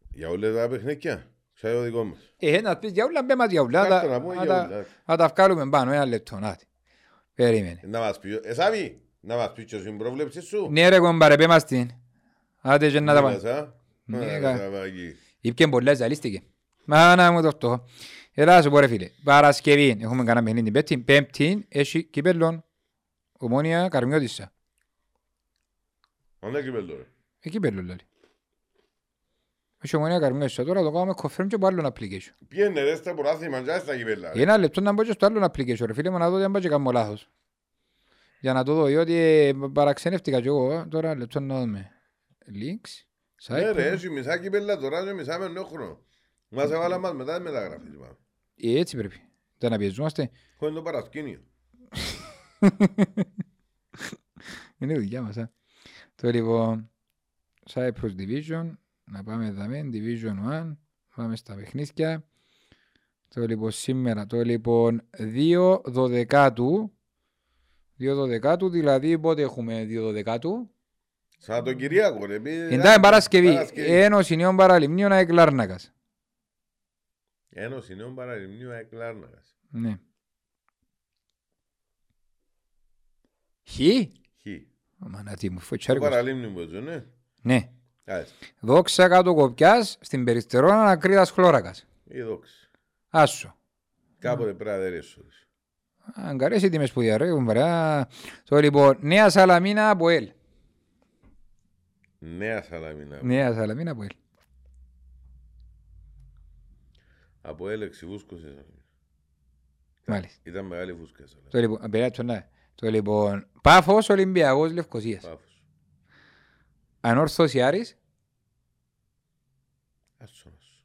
Για όλα τα παιχνίδια. Ξέρω δικό μας. Ε, να πεις για όλα, πέμα για όλα. Κάτω Να να τα- πούμε να για τα- όλα. Να τα βγάλουμε πάνω, ένα λεπτό. Να, Περίμενε. Να μας πει. Ε, Σάβη, να μας πεις και την πρόβλεψη σου. Ναι ρε κομπάρε, πέμα στην. Άντε και να τα πάμε. Μίλασα. Ναι, Α, κα- Σαββάκι. Ήπιε πολλά, ζαλίστηκε. Μα να μου το αυτό. Έλα να σου πω ρε φίλε. Παρασκευή έχουμε κανένα παιχνίδι την Πέμπτη. Πέμπτη έχει κύπελλον. Ομόνια Καρμιώτισσα. Αν δεν κυπέλλω, ρε. Ε, κύπελλον λέει. Έχει ομόνια Καρμιώτισσα. Τώρα το κάνουμε confirm και από άλλο application. Πιένε ρε στα πρωτάθλημα, και στα κυπέλλα. ρε. Ένα λεπτό να μπω και στο άλλο application ρε φίλε μου να δω αν πάω και κάνω λάθος. Για να το δω, διότι ε, παραξενεύτηκα κι εγώ. ε. Τώρα λεπτό να δούμε. Links. Ναι ρε, Site. έχει μισά κυπέλλα τώρα και μισά με νόχρονο. Μας έβαλα μας μετά τη μεταγραφή. είπαμε. Ε, Έτσι πρέπει. Δεν να πιεζόμαστε. Χωρίς το παρασκήνιο. Είναι δουλειά μας, α. Το λοιπόν, Cyprus Division, να πάμε εδώ, Division 1, πάμε στα παιχνίδια. Το λοιπόν σήμερα, το λοιπόν 2 δωδεκάτου, 2 δωδεκάτου, δηλαδή πότε έχουμε 2 δωδεκάτου; Σαν τον Κυριακό ρε. πει- Εντάξει Παρασκευή, Παρασκευή. Ένωση Νέων Παραλιμνίων ΑΕΚ Λάρνακας. Ένωση Νέων Παραλιμνίου ΑΕΚ Λάρνακας. Ναι. Χ. Χ. Μάνα τι μου, Το φωτσάρικος. Παραλίμνιο που ζω, ναι. Ναι. Άσε. Δόξα κάτω κοπιάς, στην περιστερώνα ακρίδας χλώρακας. Η δόξη. Άσο. Κάποτε πρέπει να δερέσω. Αν καρέσεις τιμές που διαρρέουν βαριά. Το λοιπόν, Νέα Σαλαμίνα από ελ. Νέα Σαλαμίνα. Νέα Σαλαμίνα από ελ. Από έλεξη βούσκωσε. Μάλιστα. Ήταν μεγάλη φούσκα. σε όλα. Το λοιπόν, απεράτσο να. Το λοιπόν, Πάφος Ολυμπιακός Λευκοσίας. Πάφος. Ανόρθωση Άρης. Άσονας.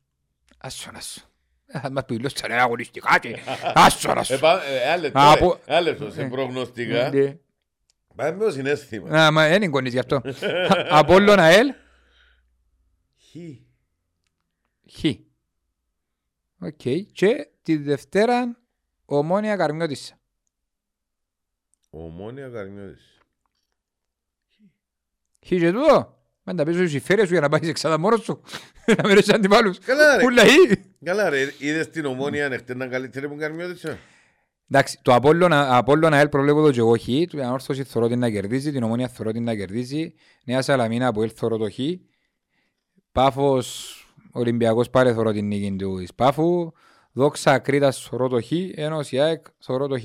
Άσονας. Α, Μας πει λόσσα λέει αγωνιστικά και άσονας. Ε, πά- ε, Ένα λεπτό, Α, ρε. που- Ένα λεπτό, σε προγνωστικά. Ναι. Πάμε με το συνέστημα. Α, μα δεν είναι κονείς γι' αυτό. Απόλλων ΑΕΛ. Χ. Χ. Οκ. Και τη Δευτέρα Ομόνια Καρμιώτισσα. Ομόνια Καρμιώτης. Χ και τούτο. Μεν τα πίσω στις φέρες σου για να πάεις εξάδα μόνος σου. Να μην έχεις αντιπάλους. Καλά, ρε. Πουλα χ. Καλά ρε, είδες την ομόνια ανεχτέ να καλύτερη που Καρμιώτης. Εντάξει, το Απόλλωνα Απόλλωνα ΑΕΛ προβλέπω το και εγώ χ. Του Ανόρθωση θεωρώ την να κερδίζει. Την Ομόνια θεωρώ την να κερδίζει. Νέα Σαλαμίνα από ΕΛ θεωρώ το χ. Πάφος Ολυμπιακός πάλι θεωρώ την νίκη του εις Πάφου. Δόξα Κρήτας θεωρώ το χ. Ένωση ΑΕΚ θεωρώ το χ.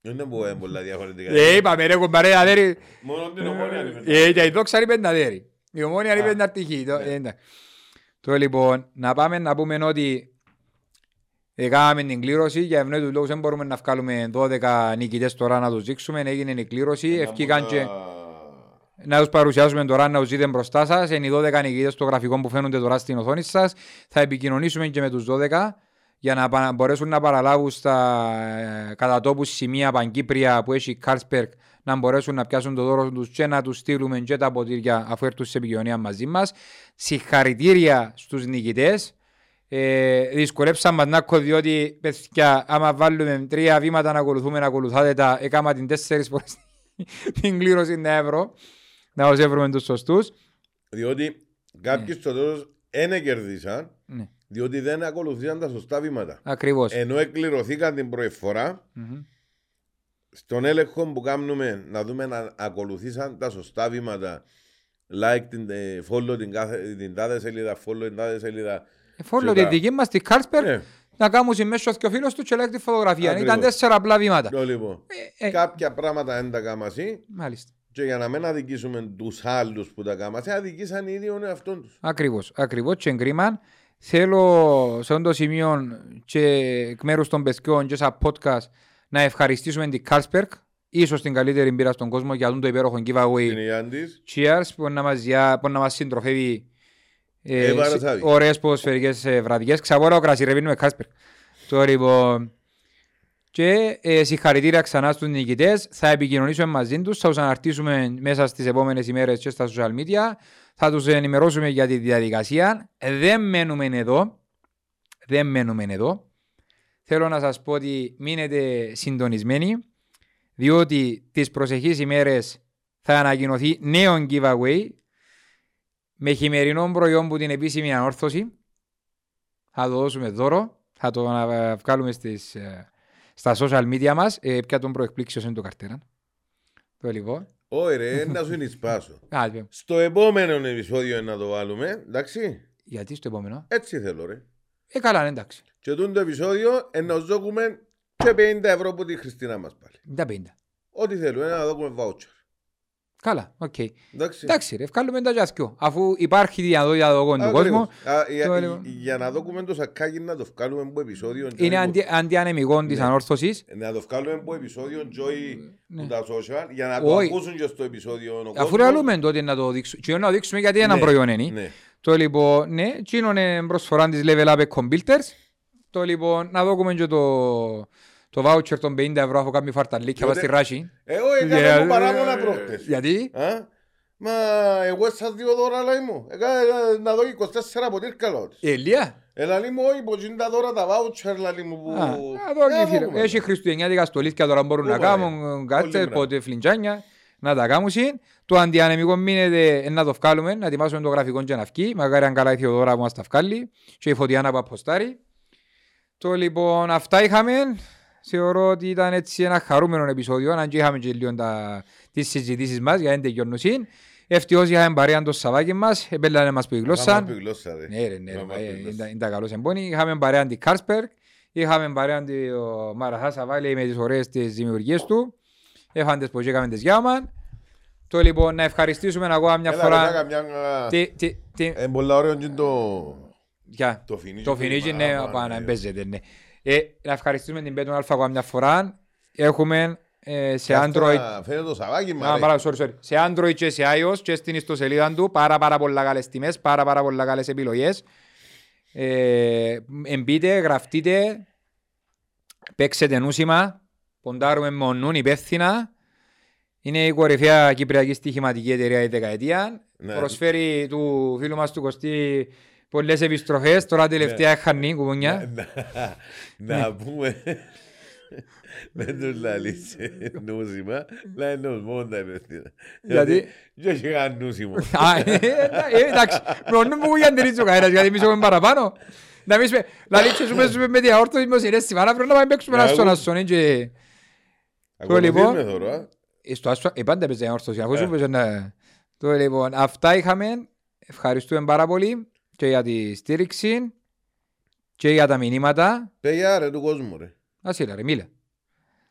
Δεν είναι που είναι πολλά διαφορετικά. Ε, είπαμε ρε κομπαρέ αδέρι. Μόνο την ομόνια είναι. Ε, και η δόξα είπε να δέρει. Η ομόνια είπε να τυχεί. Το- ε, εντάξει. Τώρα λοιπόν, να πάμε να πούμε ότι έκαναμε την κλήρωση για ευνόητους λόγους δεν μπορούμε να βγάλουμε 12 νικητές τώρα να τους δείξουμε. Έγινε η κλήρωση, ευκήκαν και να τους παρουσιάσουμε τώρα να τους δείτε μπροστά σας. Είναι οι 12 νικητές στο γραφικό που φαίνονται τώρα στην οθόνη σας. Θα επικοινωνήσουμε και με τους 12 για να πα- μπορέσουν να παραλάβουν στα ε, κατά τόπους σημεία Παγκύπρια που έχει η Carlsberg να μπορέσουν να πιάσουν το δώρο τους και να τους στείλουμε και τα ποτήρια αφού έρθουν σε επικοινωνία μαζί μας. Συγχαρητήρια στους νικητές. Ε, δυσκολέψαμε μας να έχω διότι παιδιά άμα βάλουμε τρία βήματα να ακολουθούμε να ακολουθάτε τα έκαμα την τέσσερις φορές την κλήρωση να ευρώ να os έβρουμε τους σωστούς. Διότι κάποιοι στο τέλος δεν κερδίσαν, Ναι, διότι δεν ακολουθήσαν τα σωστά βήματα. ακριβώς. Ενώ εκκληρωθήκαν την πρώτη φορά, Μμμ. στον έλεγχο που κάνουμε να δούμε να ακολουθήσαν τα σωστά βήματα. Like την ε, follow την, κάθε, την τάδε σελίδα, follow την τάδε σελίδα. Ε, Φόλο Και τη τα- δική μας τη Carlsberg Ναι. να κάνουμε μέσω και ο φίλος του και λέει τη φωτογραφία. Ακριβώς. Ήταν τέσσερα απλά βήματα. Το λοιπόν. Ε, ε, Κάποια πράγματα δεν τα κάμασαι Μάλιστα. και για να μην αδικήσουμε τους άλλους που τα κάμασαι, αδικήσαν οι ίδιοι τον εαυτόν τους. Ακριβώς, ακριβώς και εγκρίμαν. Θέλω σε αυτό το σημείο και εκ μέρους των παιδιών και σαν podcast να ευχαριστήσουμε την Carlsberg, ίσως την καλύτερη μπύρα στον κόσμο για τον το υπέροχο giveaway. Είναι η Άντης. Cheers που να μας, διά- που να μας συντροφεύει ε, Ε, πάρα σε- σάβη. ωραίες ποδοσφαιρικές ε, βραδιές. Ξαβόρα κρασί, ρε πίνουμε Carlsberg. Το λοιπόν... Και ε, συγχαρητήρια ξανά στους νικητές. Θα επικοινωνήσουμε μαζί τους, θα τους αναρτήσουμε μέσα στις επόμενες ημέρες και στα social media. Θα τους ενημερώσουμε για τη διαδικασία. Δεν μένουμε εδώ. Δεν μένουμε εδώ. Θέλω να σας πω ότι μείνετε συντονισμένοι, διότι τις προσεχείς ημέρες θα ανακοινωθεί νέο giveaway με χειμερινό προϊόν που την επίσημη ανόρθωση. Θα το δώσουμε δώρο, θα το να βγάλουμε στις, ε, στα social media μας. Ε, πια τον προεκπλήξιος είναι το καρτέρα. Το λοιπόν. Όχι ρε, να σου ενισπάσω. Α, λοιπόν. Στο επόμενο επεισόδιο να το βάλουμε, εντάξει. Γιατί στο επόμενο; Έτσι θέλω ρε. Ε, καλά, ναι, εντάξει. Και τούτο το επεισόδιο ε, να σου δώκουμε και 50 ευρώ από τη Χριστίνα μας πάλι. Δεν τα πέντε. Ό,τι θέλουμε, να δώκουμε voucher. Καλά, οκ. Εντάξει. Εντάξει, ρε, βγάλουμέ τα τζιας κιο. Αφού υπάρχει διαδόκια του κόσμου, Ακριβώς. Α, το για, έλεγα. για να δούμε το σακάκι να το βγάλουμε από επεισόδιο. είναι Joy, αντι, αντιανεμικό της Ναι. ανόρθωσης. Να το βγάλουμε από επεισόδιο Joy Ναι. που τα social για να το Όχι. ακούσουν και στο επεισόδιο ο Αφού κόσμος. λαλούμε τότε να το δείξουμε. Και να το δείξουμε γιατί ένα Ναι, προϊόν είναι. Ναι. Το λοιπόν, ναι, εκείνο είναι προσφορά της Level Up Computers. Το λοιπόν, να δούμε και το, το voucher των 50 ευρώ αφού κάνει φαρταλίκια Τότε- πας στη ράση. Εγώ έκανα μου παράπονα προχτες. Γιατί; Α, Μα εγώ εσάς δύο δώρα λέει μου. Έκανα ε, να δω 24 ποτήρκα λέω της. Ελία; Ε, λαλή μου, όχι, πως είναι τα δώρα τα voucher, λαλή μου, που... Α, να Ε, δω και φίλε. δούμε. Έχει χριστουγεννιάτικα στολίθια τώρα μπορούν να Πού κάνουν πάει. κάτσες, Πολύ πότε φλιντζάνια, να τα κάνουν συν. Το αντιανεμικό μείνεται ε, να το βγάλουμε, να ετοιμάσουμε το γραφικό και να βγει. Μακάρι αν καλά η Θεοδώρα που μας τα βγάλει και η Φωτιάνα που αποστάρει. Το λοιπόν αυτά είχαμε. Θεωρώ ότι ήταν έτσι ένα χαρούμενο επεισόδιο, αν και είχαμε και λίγο τα, τις συζητήσεις μας για έντεκιο νοσήν. Ευτυχώς είχαμε παρέα το Σαββάκι μας, επέλανε μας που η γλώσσα. Άμα πει γλώσσα, ρε. Ναι, ρε, ναι, ρε, Άμα μα, πει ε, γλώσσα. είναι- είναι τα καλός εμπόνι. Είχαμε παρέα την Κάρσπεργκ, είχαμε παρέα την Μαραχά Σαβάλη με τις ωραίες τις δημιουργίες του. Έχαν τις που έκαμε τις Γιάμαν. Το λοιπόν να ευχαριστήσουμε ακόμα μια Έλα, φορά. ρε, καμιά, α, Τι, τι, τι, ε, πολλά ωραίο είναι το... για, Το φινίκι. το που φινίκι είπα, ναι, άμα, πάνω, ναι. παίζεται, ναι. Ε, να ευχαριστήσουμε την Πέτον Αλφα ακόμα μια φορά. Έχουμε ε, σε Και αυτά Android Φαίνεται το Σαββάκι, μα, Α, ρε. παρά, sorry, sorry. Σε Android και σε iOS και στην ιστοσελίδα του πάρα πάρα πολλά καλές τιμές, πάρα πάρα πολλά καλές επιλογές. Ε, εμπείτε, γραφτείτε, παίξετε νούσιμα, ποντάρουμε μονούν υπεύθυνα. Είναι η κορυφαία κυπριακή στοιχηματική εταιρεία η δεκαετία. Ναι. Προσφέρει του φίλου μας του Κωστή πολλές επιστροφές. Τώρα τελευταία έχανει κουπουνιά. Να- Να πούμε... Δεν τους λαλείς νούσιμα, λένε τους μόνο τα υπεύθυνα. Γιατί; Δεν έχει καν νούσιμο. Α, ε, ε, εντάξει, μόνο μου για αντιρρήσει ο καθένας, γιατί εμείς έχουμε παραπάνω. Να μην πούμε, λαλή και σου παίζουμε με διαόρτωση με συνέστημα, να πρέπει να πάμε παίξουμε ένα Να, στον εγώ- ασσονή και... Ακολουθείς λοιπόν- με τώρα, α. Ε, Στο άσο, ε, πάντα παίζει διαόρτωση, αφού Ε. σου παίζει ένα... Το λοιπόν, αυτά είχαμε, ευχαριστούμε πάρα πολύ και για τη στήριξη και για τα μηνύματα. Παιδιά ρε του κόσμου ρε. Ας ήρθα ρε, μίλα.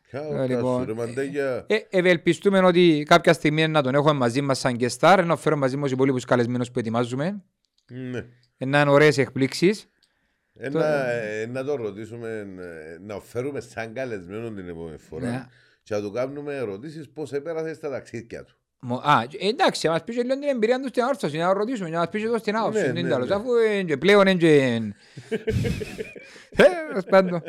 Ποια Ε, ώρα λοιπόν, σου, ρε μαντέγια. Ε, ευελπιστούμε ότι κάποια στιγμή να τον έχουμε μαζί μας σαν guest star, να φέρουμε μαζί μας υπόλοιπους καλεσμένους που ετοιμάζουμε. Ναι. Ε, Να είναι ωραίες εκπλήξεις. Ε, Το- να- ε, Να το ρωτήσουμε, ε, να φέρουμε σαν καλεσμένο την επόμενη Ναι. φορά και να του κάνουμε ερωτήσεις πώς έπερασε στα ταξίδια του. Μο- Α, ε, εντάξει, να μας πεις και λίγο την εμπειρία τους στην αόρθωση, να ρωτήσουμε, να μας πεις εδώ στην άποψη, Ναι, δεν ναι, τέλος, ναι. αφού ε, και πλέον είναι και... Ε, ως πάντων.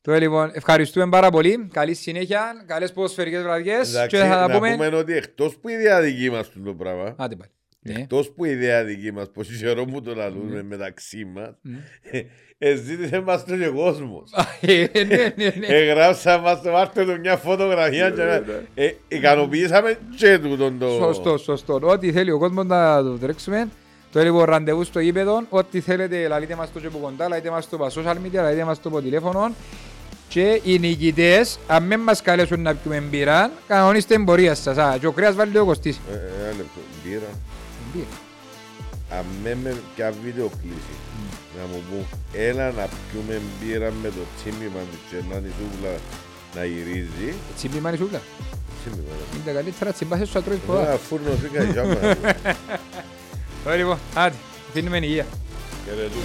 Το λοιπόν, ευχαριστούμε πάρα πολύ, καλή συνέχεια, καλές ποδοσφαιρικές βραδιές και Εντάξει, θα τα να πούμε... πούμε ότι εκτός που η ιδέα δική μας το πράγμα, Άντε πάλι. Ναι. εκτός που η ιδέα δική μας, πως ξέρω που το λαλούμε μεταξύ μας, Μμ. ε, ζήτησε μας το και ο κόσμος. Ε, Ναι, ναι, ναι. Εγγράψα μας το βάρτε του μια φωτογραφία και ε, ικανοποιήσαμε και τούτον το... Σωστό, σωστό. Ό,τι θέλει ο κόσμος να το τρέξουμε. Το λοιπόν ραντεβού στο γήπεδο. Ό,τι θέλετε, λαλείτε μας το και από κοντά, λαλείτε μας το από social media, λαλείτε μας το από τηλέφωνο. Και οι νικητές, αν δεν μας καλέσουν να πιούμε μπύρα, κανονίστε εμπορία σας. Α, και ο κρέας βάλει το κοστής. Ε, Ένα λεπτό, μπύρα. Μπύρα. Αν με με πια βίντεο κλείσει, να μου πούν, έλα να πιούμε μπύρα με το τσίμημα του και να είναι η σούβλα να γυρίζει. Τσιμπή μάνι σούκλα. Τσίμημα, ρε. Είναι τα καλύτερα τσιμπάσες σου ατρώεις πολλά. Ένα φούρνο φύγα η ζάμα. Το λοιπόν, άντε, αφήνουμε υγεία. Χαιρετούμε.